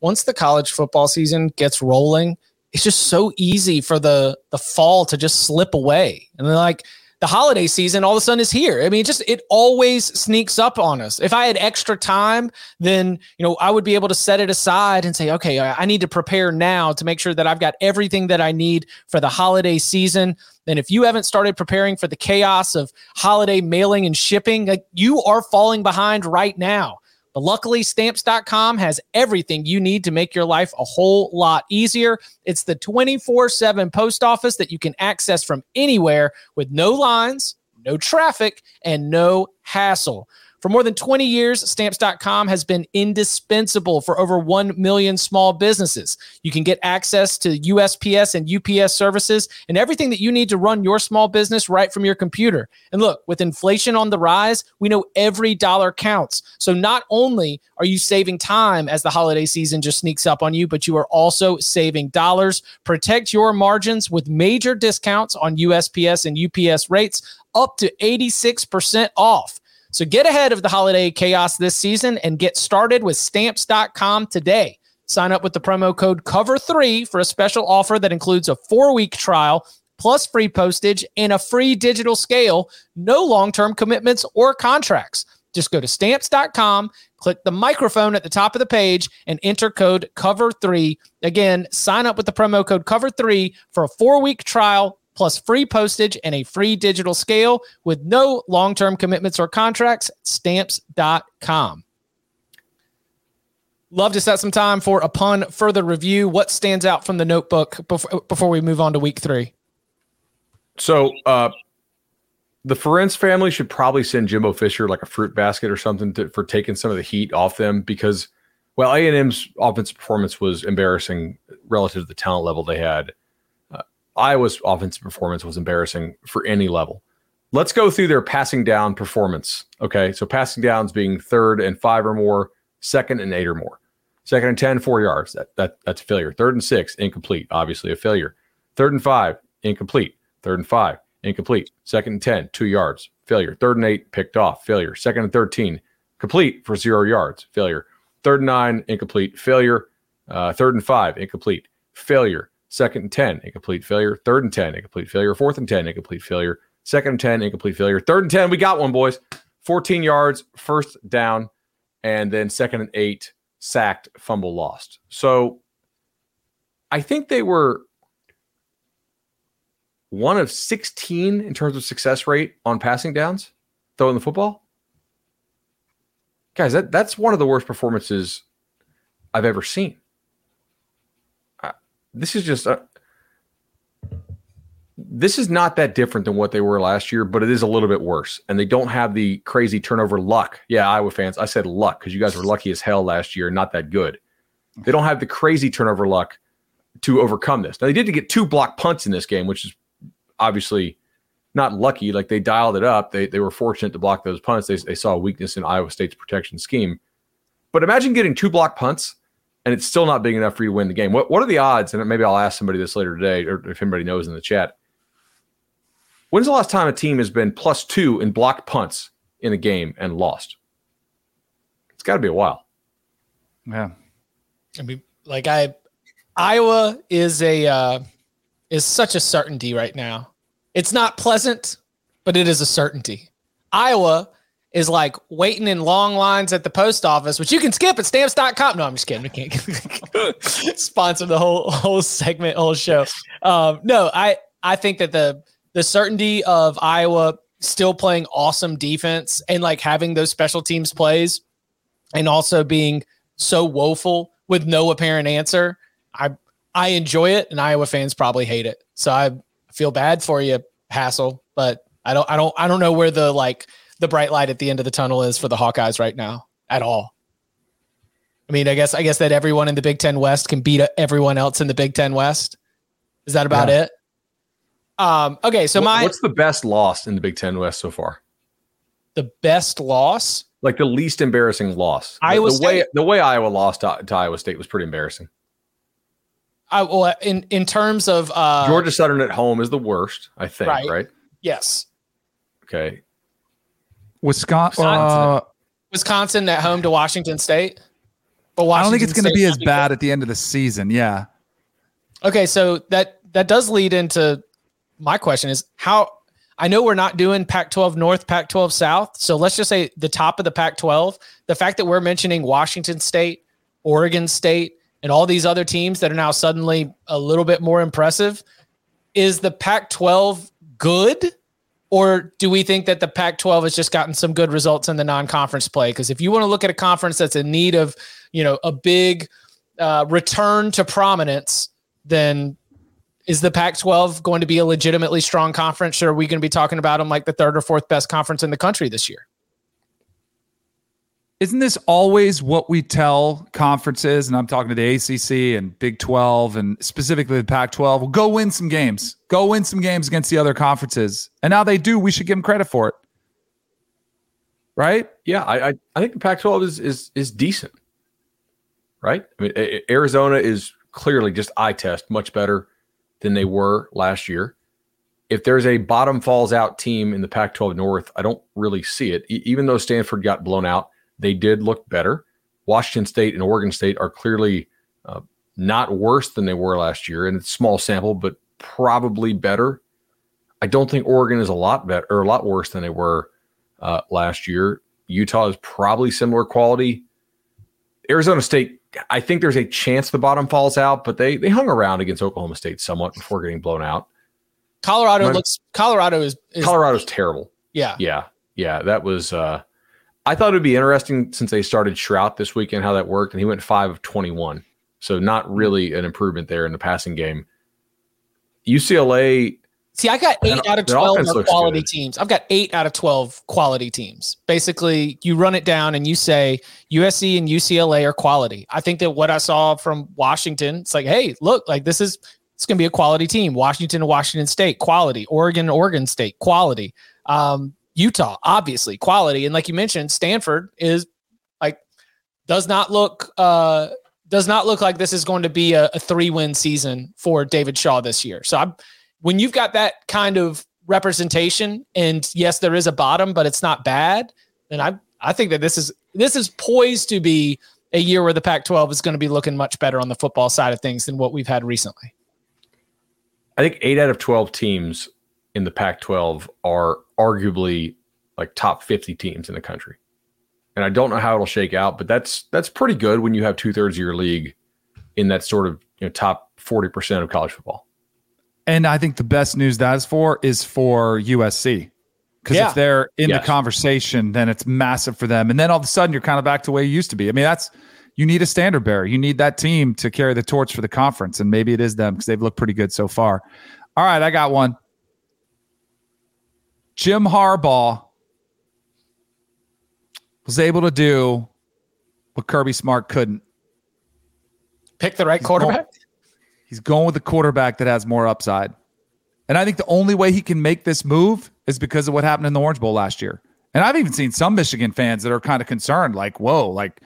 F: Once the college football season gets rolling, it's just so easy for the the fall to just slip away. And then like the holiday season all of a sudden is here. I mean, it just it always sneaks up on us. If I had extra time, then you know I would be able to set it aside and say, okay, I need to prepare now to make sure that I've got everything that I need for the holiday season. And if you haven't started preparing for the chaos of holiday mailing and shipping, like you are falling behind right now. But luckily, stamps.com has everything you need to make your life a whole lot easier. It's the 24 7 post office that you can access from anywhere with no lines, no traffic, and no hassle. For more than 20 years, stamps.com has been indispensable for over 1 million small businesses. You can get access to USPS and UPS services and everything that you need to run your small business right from your computer. And look, with inflation on the rise, we know every dollar counts. So not only are you saving time as the holiday season just sneaks up on you, but you are also saving dollars. Protect your margins with major discounts on USPS and UPS rates up to 86% off. So get ahead of the holiday chaos this season and get started with stamps.com today. Sign up with the promo code COVER3 for a special offer that includes a four week trial plus free postage and a free digital scale, no long term commitments or contracts. Just go to stamps.com, click the microphone at the top of the page, and enter code COVER3. Again, sign up with the promo code COVER3 for a four week trial plus free postage and a free digital scale with no long term commitments or contracts. Stamps.com. Love to set some time for upon further review. What stands out from the notebook before, before we move on to week three?
G: So uh the Ferentz family should probably send Jimbo Fisher like a fruit basket or something to, for taking some of the heat off them because well A&M's offensive performance was embarrassing relative to the talent level they had. Iowa's offensive performance was embarrassing for any level. Let's go through their passing down performance. Okay, so passing downs being third and five or more, second and eight or more. Second and 10, four yards. That, that that's a failure. Third and six, incomplete. Obviously a failure. Third and five, incomplete. Third and five, incomplete. Second and 10, two yards, failure. Third and eight, picked off, failure. Second and 13, complete for zero yards, failure. Third and nine, incomplete, failure. Uh, third and five, incomplete, failure. Second and 10, incomplete, failure. Third and 10, incomplete, failure. Fourth and 10, incomplete, failure. Second and 10, incomplete, failure. Third and 10, we got one, boys. 14 yards, first down. And then second and eight, sacked, fumble lost. So I think they were one of 16 in terms of success rate on passing downs, throwing the football. Guys, that, that's one of the worst performances I've ever seen. Uh, this is just a, this is not that different than what they were last year, but it is a little bit worse. And they don't have the crazy turnover luck. Yeah, Iowa fans, I said luck because you guys were lucky as hell last year, not that good. They don't have the crazy turnover luck to overcome this. Now they did get two block punts in this game, which is obviously not lucky. Like they dialed it up. They they were fortunate to block those punts. They, they saw a weakness in Iowa State's protection scheme. But imagine getting two block punts and it's still not big enough for you to win the game. What what are the odds? And maybe I'll ask somebody this later today, or if anybody knows in the chat. When's the last time a team has been plus two in blocked punts in a game and lost? It's got to be a while.
C: Yeah.
F: I mean, like I, Iowa is a uh, is such a certainty right now. It's not pleasant, but it is a certainty. Iowa is like waiting in long lines at the post office, which you can skip at stamps.com. No, I'm just kidding. We can't sponsor the whole whole segment, whole show. Um, no, I I think that the the certainty of Iowa still playing awesome defense and like having those special teams plays and also being so woeful with no apparent answer. I I enjoy it and Iowa fans probably hate it. So I feel bad for you, Hassel, but I don't I don't I don't know where the like the bright light at the end of the tunnel is for the Hawkeyes right now at all. I mean, I guess I guess that everyone in the Big Ten West can beat everyone else in the Big Ten West. Is that about
C: Yeah.
F: it? Um, okay, so
G: What-
F: my
G: what's the best loss in the Big Ten West so far?
F: the best loss.
G: Like the least embarrassing loss. The-
F: Iowa
G: the, way
F: State.
G: the way Iowa lost to, to Iowa State was pretty embarrassing.
F: I well in in terms of uh
G: Georgia Southern at home is the worst, I think.
F: Right.
G: Right.
F: yes.
G: Okay.
C: Wisconsin.
F: Wisconsin.
C: Uh,
F: Wisconsin at home to Washington State. But
C: I don't think it's going to be as bad at the end of the season. Yeah.
F: Okay, so that that does lead into my question is how I know we're not doing Pac-12 North, Pac-12 South. So let's just say the top of the Pac-12. The fact that we're mentioning Washington State, Oregon State, and all these other teams that are now suddenly a little bit more impressive, is the Pac-12 good? Or do we think that the Pac 12 has just gotten some good results in the non conference play? Because if you want to look at a conference that's in need of, you know, a big uh, return to prominence, then is the Pac 12 going to be a legitimately strong conference? Or are we going to be talking about them like the third or fourth best conference in the country this year?
C: Isn't this always what we tell conferences? And I'm talking to the ACC and Big 12 and specifically the Pac 12. Well, go win some games. Go win some games against the other conferences. And now they do. We should give them credit for it. Right?
G: Yeah, I I, I think the Pac-12 is is is decent, right? I mean, Arizona is clearly just eye test much better than they were last year. If there's a bottom falls out team in the Pac-12 North, I don't really see it. E- even though Stanford got blown out, they did look better. Washington State and Oregon State are clearly uh, not worse than they were last year, and it's a small sample, but probably better. I don't think Oregon is a lot better or a lot worse than they were uh, last year. Utah is probably similar quality. Arizona State, I think there's a chance the bottom falls out, but they they hung around against Oklahoma State somewhat before getting blown out.
F: Colorado looks, Colorado is, is
G: Colorado's terrible.
F: yeah.
G: Yeah, yeah, that was. uh I thought it'd be interesting since they started Shrout this weekend how that worked, and he went five of twenty one, so not really an improvement there in the passing game. UCLA,
F: See, I got eight out of 12
G: offense
F: are
G: looks
F: quality
G: good.
F: teams. I've got eight out of 12 quality teams. Basically, you run it down and you say USC and UCLA are quality. I think that what I saw from Washington, it's like, hey, look, like this is, it's going to be a quality team. Washington and Washington State, quality. Oregon and Oregon State, quality. Um, Utah, obviously, quality. And like you mentioned, Stanford is like, does not look, uh, does not look like this is going to be a, a three win season for David Shaw this year. So I'm, when you've got that kind of representation, and yes, there is a bottom, but it's not bad, then I I think that this is this is poised to be a year where the Pac-12 is going to be looking much better on the football side of things than what we've had recently.
G: I think eight out of 12 teams in the Pac 12 are arguably like top 50 teams in the country. And I don't know how it'll shake out, but that's that's pretty good when you have two thirds of your league in that sort of you know top 40% of college football.
C: And I think the best news that is for is for USC. Because
F: Yeah.
C: if they're in
G: Yes.
C: the conversation, then it's massive for them. And then all of a sudden, you're kind of back to where you used to be. I mean, that's you need a standard bearer. You need that team to carry the torch for the conference. And maybe it is them because they've looked pretty good so far. All right, I got one. Jim Harbaugh was able to do what Kirby Smart couldn't.
F: Pick the right quarterback.
C: He's going with the quarterback that has more upside. And I think the only way he can make this move is because of what happened in the Orange Bowl last year. And I've even seen some Michigan fans that are kind of concerned, like, whoa, like,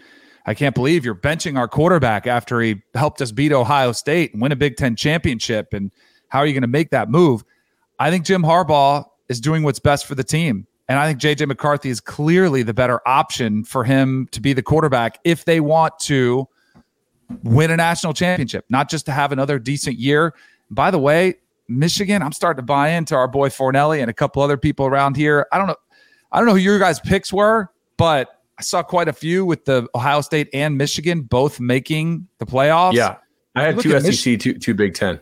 C: I can't believe you're benching our quarterback after he helped us beat Ohio State and win a Big Ten championship. And how are you going to make that move? I think Jim Harbaugh is doing what's best for the team. And I think JJ McCarthy is clearly the better option for him to be the quarterback if they want to win a national championship, not just to have another decent year. By the way, Michigan, I'm starting to buy into our boy Fornelli and a couple other people around here. I don't know. I don't know who your guys' picks were, but I saw quite a few with the Ohio State and Michigan both making the playoffs.
G: Yeah. I had two SEC,
C: Mich-
G: two, two Big Ten.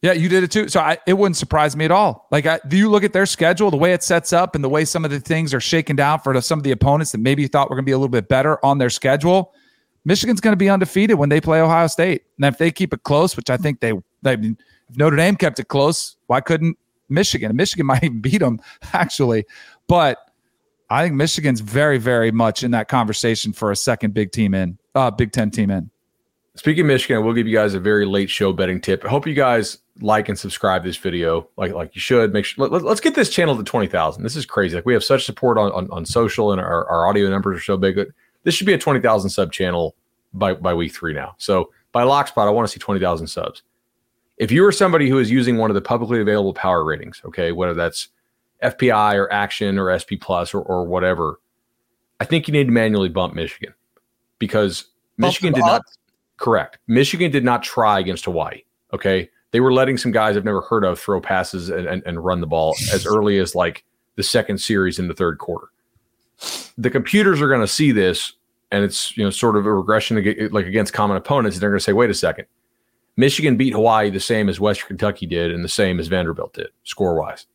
C: Yeah, you did it too. So I, it wouldn't surprise me at all. Like, I, do you look at their schedule, the way it sets up, and the way some of the things are shaken down for some of the opponents that maybe you thought were going to be a little bit better on their schedule? Michigan's going to be undefeated when they play Ohio State, and if they keep it close, which I think they, they if Notre Dame kept it close, why couldn't Michigan? Michigan might even beat them actually, but I think Michigan's very, very much in that conversation for a second big team in, uh, Big Ten team in.
G: Speaking of Michigan, we'll give you guys a very late show betting tip. I hope you guys like and subscribe this video like like you should. Make sure let, us get this channel to twenty thousand. This is crazy. Like we have such support on on, on social and our, our audio numbers are so big. But this should be a twenty thousand sub channel by by week three now. So by lock spot, I want to see twenty thousand subs. If you are somebody who is using one of the publicly available power ratings, okay, whether that's FPI or Action or SP Plus or, or whatever, I think you need to manually bump Michigan because Michigan did not? Correct. Michigan did not try against Hawaii. Okay. They were letting some guys I've never heard of throw passes and, and, and run the ball as early as like the second series in the third quarter. The computers are going to see this and it's you know sort of a regression ag- like against common opponents. And they're going to say, wait a second. Michigan beat Hawaii the same as Western Kentucky did and the same as Vanderbilt did, score wise.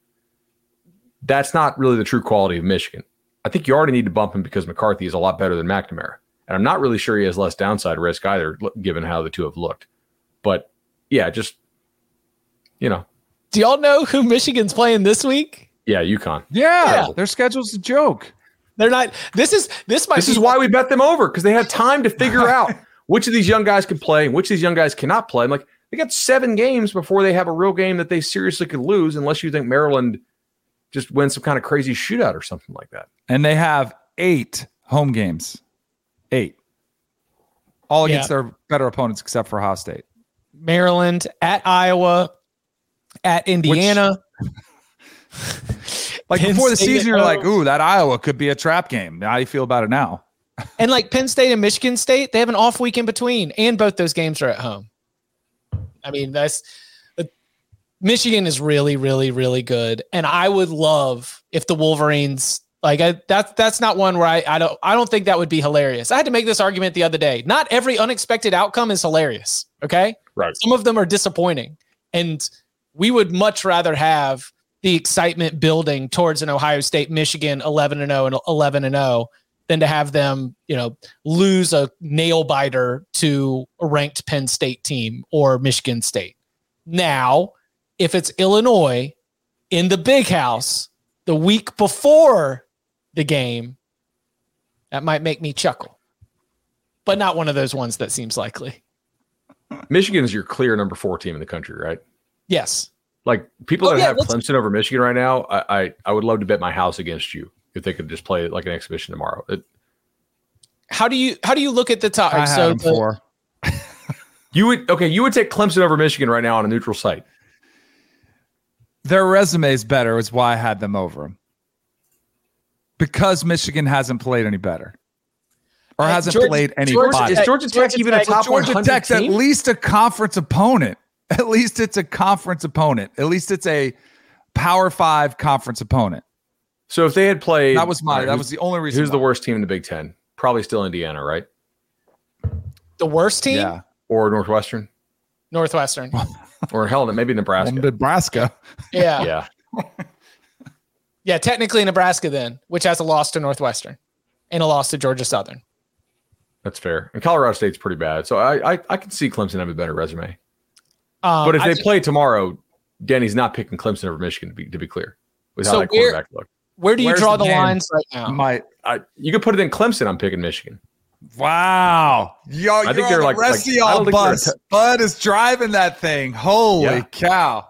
G: That's not really the true quality of Michigan. I think you already need to bump him because McCarthy is a lot better than McNamara. And I'm not really sure he has less downside risk either, given how the two have looked. But yeah, just, you know,
F: Do y'all know who Michigan's playing this week?
G: yeah, UConn.
C: Yeah,
F: Yeah.
C: their schedule's a joke.
F: They're not. This is this might.
G: This
F: be,
G: is why we bet them over because they had time to figure out which of these young guys can play and which of these young guys cannot play. I'm like, they got seven games before they have a real game that they seriously could lose, unless you think Maryland just wins some kind of crazy shootout or something like that.
C: and they have eight home games. Eight. All against
F: Yeah.
C: their better opponents except for Ohio State.
F: Maryland at Iowa, at Indiana.
C: Like
F: Penn
C: before the
F: State
C: season, you're like, ooh, that Iowa could be a trap game. How do you feel about it now?
F: and like Penn State and Michigan State, they have an off week in between, and both those games are at home. I mean, that's uh, Michigan is really, really, really good, and I would love if the Wolverines like I, that's that's not one where I I don't I don't think that would be hilarious. I had to make this argument the other day. Not every unexpected outcome is hilarious. Okay,
G: Right.
F: some of them are disappointing, and we would much rather have the excitement building towards an Ohio State Michigan 11 and 0 and 11 and 0 than to have them, you know, lose a nail biter to a ranked Penn State team or Michigan State. Now, if it's Illinois in the big house the week before the game, that might make me chuckle. But not one of those ones that seems likely.
G: Michigan is your clear number four team in the country, right?
F: Yes.
G: Like people
F: Oh,
G: that
F: yeah,
G: have Clemson over Michigan right now, I, I I would love to bet my house against you if they could just play like an exhibition tomorrow. It,
F: How do you how do you look at the top?
C: I had
F: so
C: them
F: the-
C: for.
G: you would okay, you would take Clemson over Michigan right now on a neutral site.
C: Their resume is better, is why I had them over them. Because Michigan hasn't played any better. Or hasn't
F: Georgia-
C: played any
F: Georgia-
C: body.
G: Is Georgia Tech
F: Georgia
G: even a
F: Tech-
G: top
C: Georgia
G: 100
C: Tech's at least a conference opponent. At least it's a conference opponent. At least it's a Power Five conference opponent.
G: So if they had played,
C: That was my.
G: all right,
C: that was the only reason.
G: Who's the worst team in the Big Ten? Probably still Indiana, right?
F: the worst team?
C: Yeah,
G: Or Northwestern,
F: Northwestern.
G: or hell, maybe Nebraska.
C: Nebraska.
F: Yeah. yeah.
G: Yeah,
F: technically Nebraska then, which has a loss to Northwestern and a loss to Georgia Southern.
G: that's fair. And Colorado State's pretty bad, so I I, I can see Clemson have a better resume.
F: Um,
G: But if
F: I
G: they play tomorrow, Danny's not picking Clemson over Michigan to be to be clear with how that
F: where-
G: quarterback looked.
F: where do you
C: Where's
F: draw
C: the
F: the, lines right now?
C: My
G: I, you could put it in Clemson. I'm picking Michigan.
C: wow, yo,
G: I think
C: you're
G: they're
C: on
G: like-
C: the rest
G: like-
C: of
G: I
C: y'all
G: don't think they're
C: bus.
G: t-
C: Bud is driving that thing. Holy
G: Yeah.
C: cow!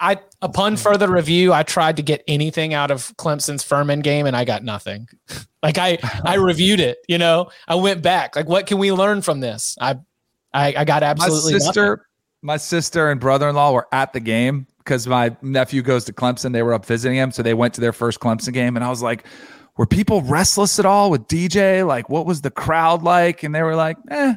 F: I upon further review, I tried to get anything out of Clemson's Furman game and I got nothing. like I I reviewed it, you know. I went back. Like what can we learn from this? I I, I got absolutely My
C: sister,
F: nothing.
C: my sister and brother-in-law were at the game because my nephew goes to Clemson. They were up visiting him, so they went to their first Clemson game, and I was like, "Were people restless at all with DJ? Like, what was the crowd like?" And they were like, "Eh."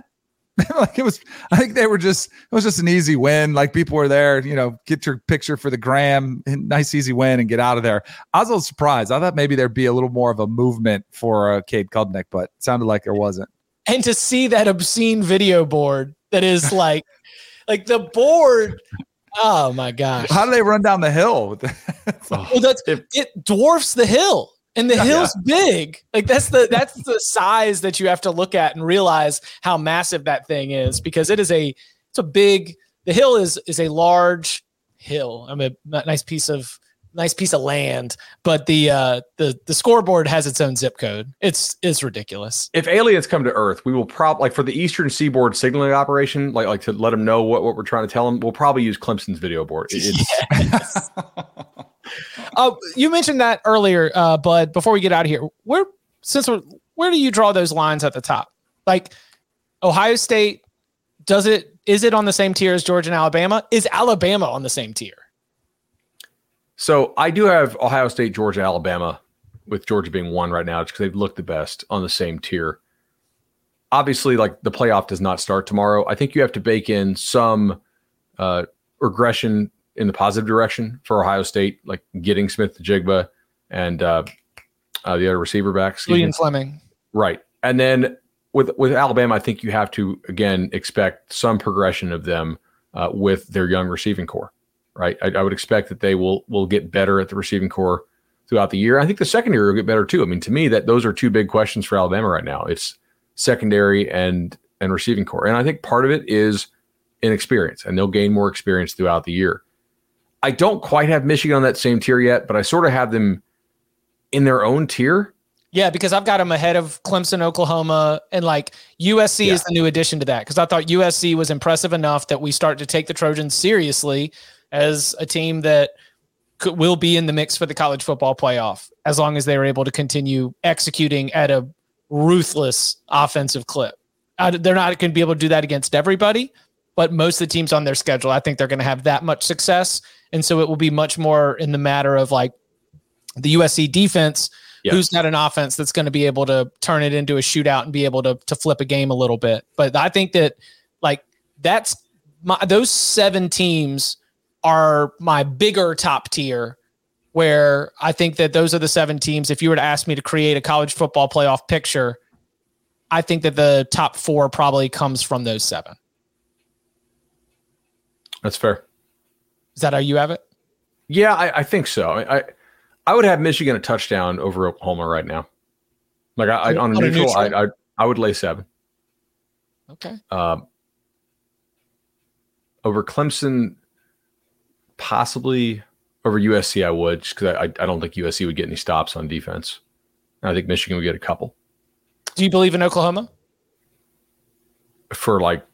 C: like it was, I think they were just, it was just an easy win. Like people were there, you know, get your picture for the gram, nice easy win, and get out of there. I was a little surprised. I thought maybe there'd be a little more of a movement for uh, Cade Klubnik, but it sounded like there wasn't.
F: And to see that obscene video board that is like, like the board. Oh my gosh!
C: How do they run down the hill?
F: well, that's it dwarfs the hill and the hill's yeah. big like that's the that's the size that you have to look at and realize how massive that thing is because it is a it's a big the hill is is a large hill i mean a nice piece of nice piece of land but the uh the the scoreboard has its own zip code it's it's ridiculous
G: if aliens come to earth we will probably like for the eastern seaboard signaling operation like like to let them know what, what we're trying to tell them we'll probably use clemson's video board
F: yes. uh, you mentioned that earlier, uh, Bud. Before we get out of here, where since we're where do you draw those lines at the top? Like Ohio State, does it is it on the same tier as Georgia and Alabama? Is Alabama on the same tier?
G: So I do have Ohio State, Georgia, Alabama, with Georgia being one right now, just because they've looked the best on the same tier. Obviously, like the playoff does not start tomorrow. I think you have to bake in some uh, regression in the positive direction for Ohio State, like getting Smith-Njigba and uh, uh, the other receiver backs.
F: Julian Fleming.
G: Right. And then with with Alabama, I think you have to again expect some progression of them uh, with their young receiving corps. Right. I, I, would expect that they will will get better at the receiving corps throughout the year. I think the secondary will get better too. I mean, to me, that those are two big questions for Alabama right now. It's secondary and and receiving corps, and I think part of it is inexperience, and they'll gain more experience throughout the year. I don't quite have Michigan on that same tier yet, but I sort of have them in their own tier.
F: Yeah, because I've got them ahead of Clemson, Oklahoma, and like USC yeah. is the new addition to that. Because I thought USC was impressive enough that we start to take the Trojans seriously as a team that could, will be in the mix for the college football playoff as long as they are able to continue executing at a ruthless offensive clip. Uh, they're not going to be able to do that against everybody, but most of the teams on their schedule, I think they're going to have that much success and so it will be much more in the matter of like the USC defense, who's got an offense that's going to be able to turn it into a shootout and be able to to flip a game a little bit. But I think that like that's my those seven teams are my bigger top tier where I think that those are the seven teams. If you were to ask me to create a college football playoff picture, I think that the top four probably comes from those seven.
G: That's fair.
F: Is that how you have it?
G: Yeah, I, I think so. I, I, I would have Michigan a touchdown over Oklahoma right now. Like I, I on, a neutral, neutral? I, I I would lay seven.
F: Okay.
G: Um, over Clemson, possibly over USC, I would just because I, I don't think USC would get any stops on defense. I think Michigan would get a couple.
F: Do you believe in Oklahoma?
G: For like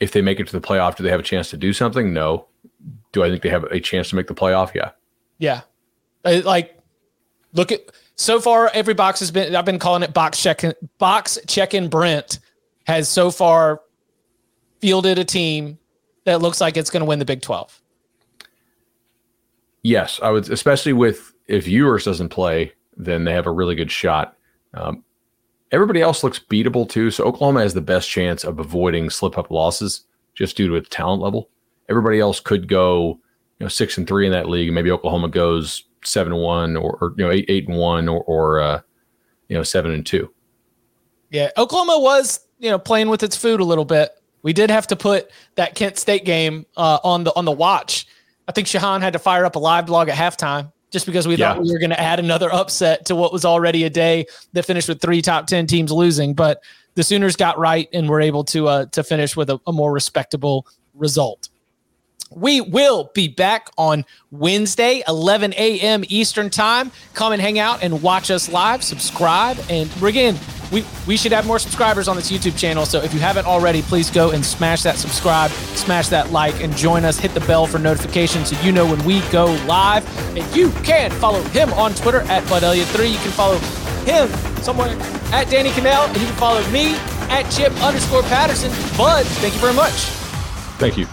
G: if they make it to the playoff, do they have a chance to do something? No. Do I think they have a chance to make the playoff? Yeah.
F: Yeah. Like, look at so far every box has been. I've been calling it box check. Box check in. Brent has so far fielded a team that looks like it's going to win the Big Twelve.
G: Yes, I would, especially with if Ewers doesn't play, then they have a really good shot. Um, Everybody else looks beatable too. So Oklahoma has the best chance of avoiding slip up losses just due to its talent level. Everybody else could go, you know, six and three in that league. Maybe Oklahoma goes seven and one or, or you know, eight, eight and one or, or uh, you know, seven and two.
F: Yeah. Oklahoma was, you know, playing with its food a little bit. We did have to put that Kent State game uh, on the on the watch. I think Shehan had to fire up a live blog at halftime just because we yeah. thought we were going to add another upset to what was already a day that finished with three top 10 teams losing. But the Sooners got right and were able to, uh, to finish with a, a more respectable result. We will be back on Wednesday, 11 a.m. Eastern Time. Come and hang out and watch us live. Subscribe. And again, we, we should have more subscribers on this YouTube channel. So if you haven't already, please go and smash that subscribe, smash that like, and join us. Hit the bell for notifications so you know when we go live. And you can follow him on Twitter at Bud Elliott3. You can follow him somewhere at Danny Kanell. And you can follow me at Chip underscore Patterson. Bud, thank you very much.
G: Thank you.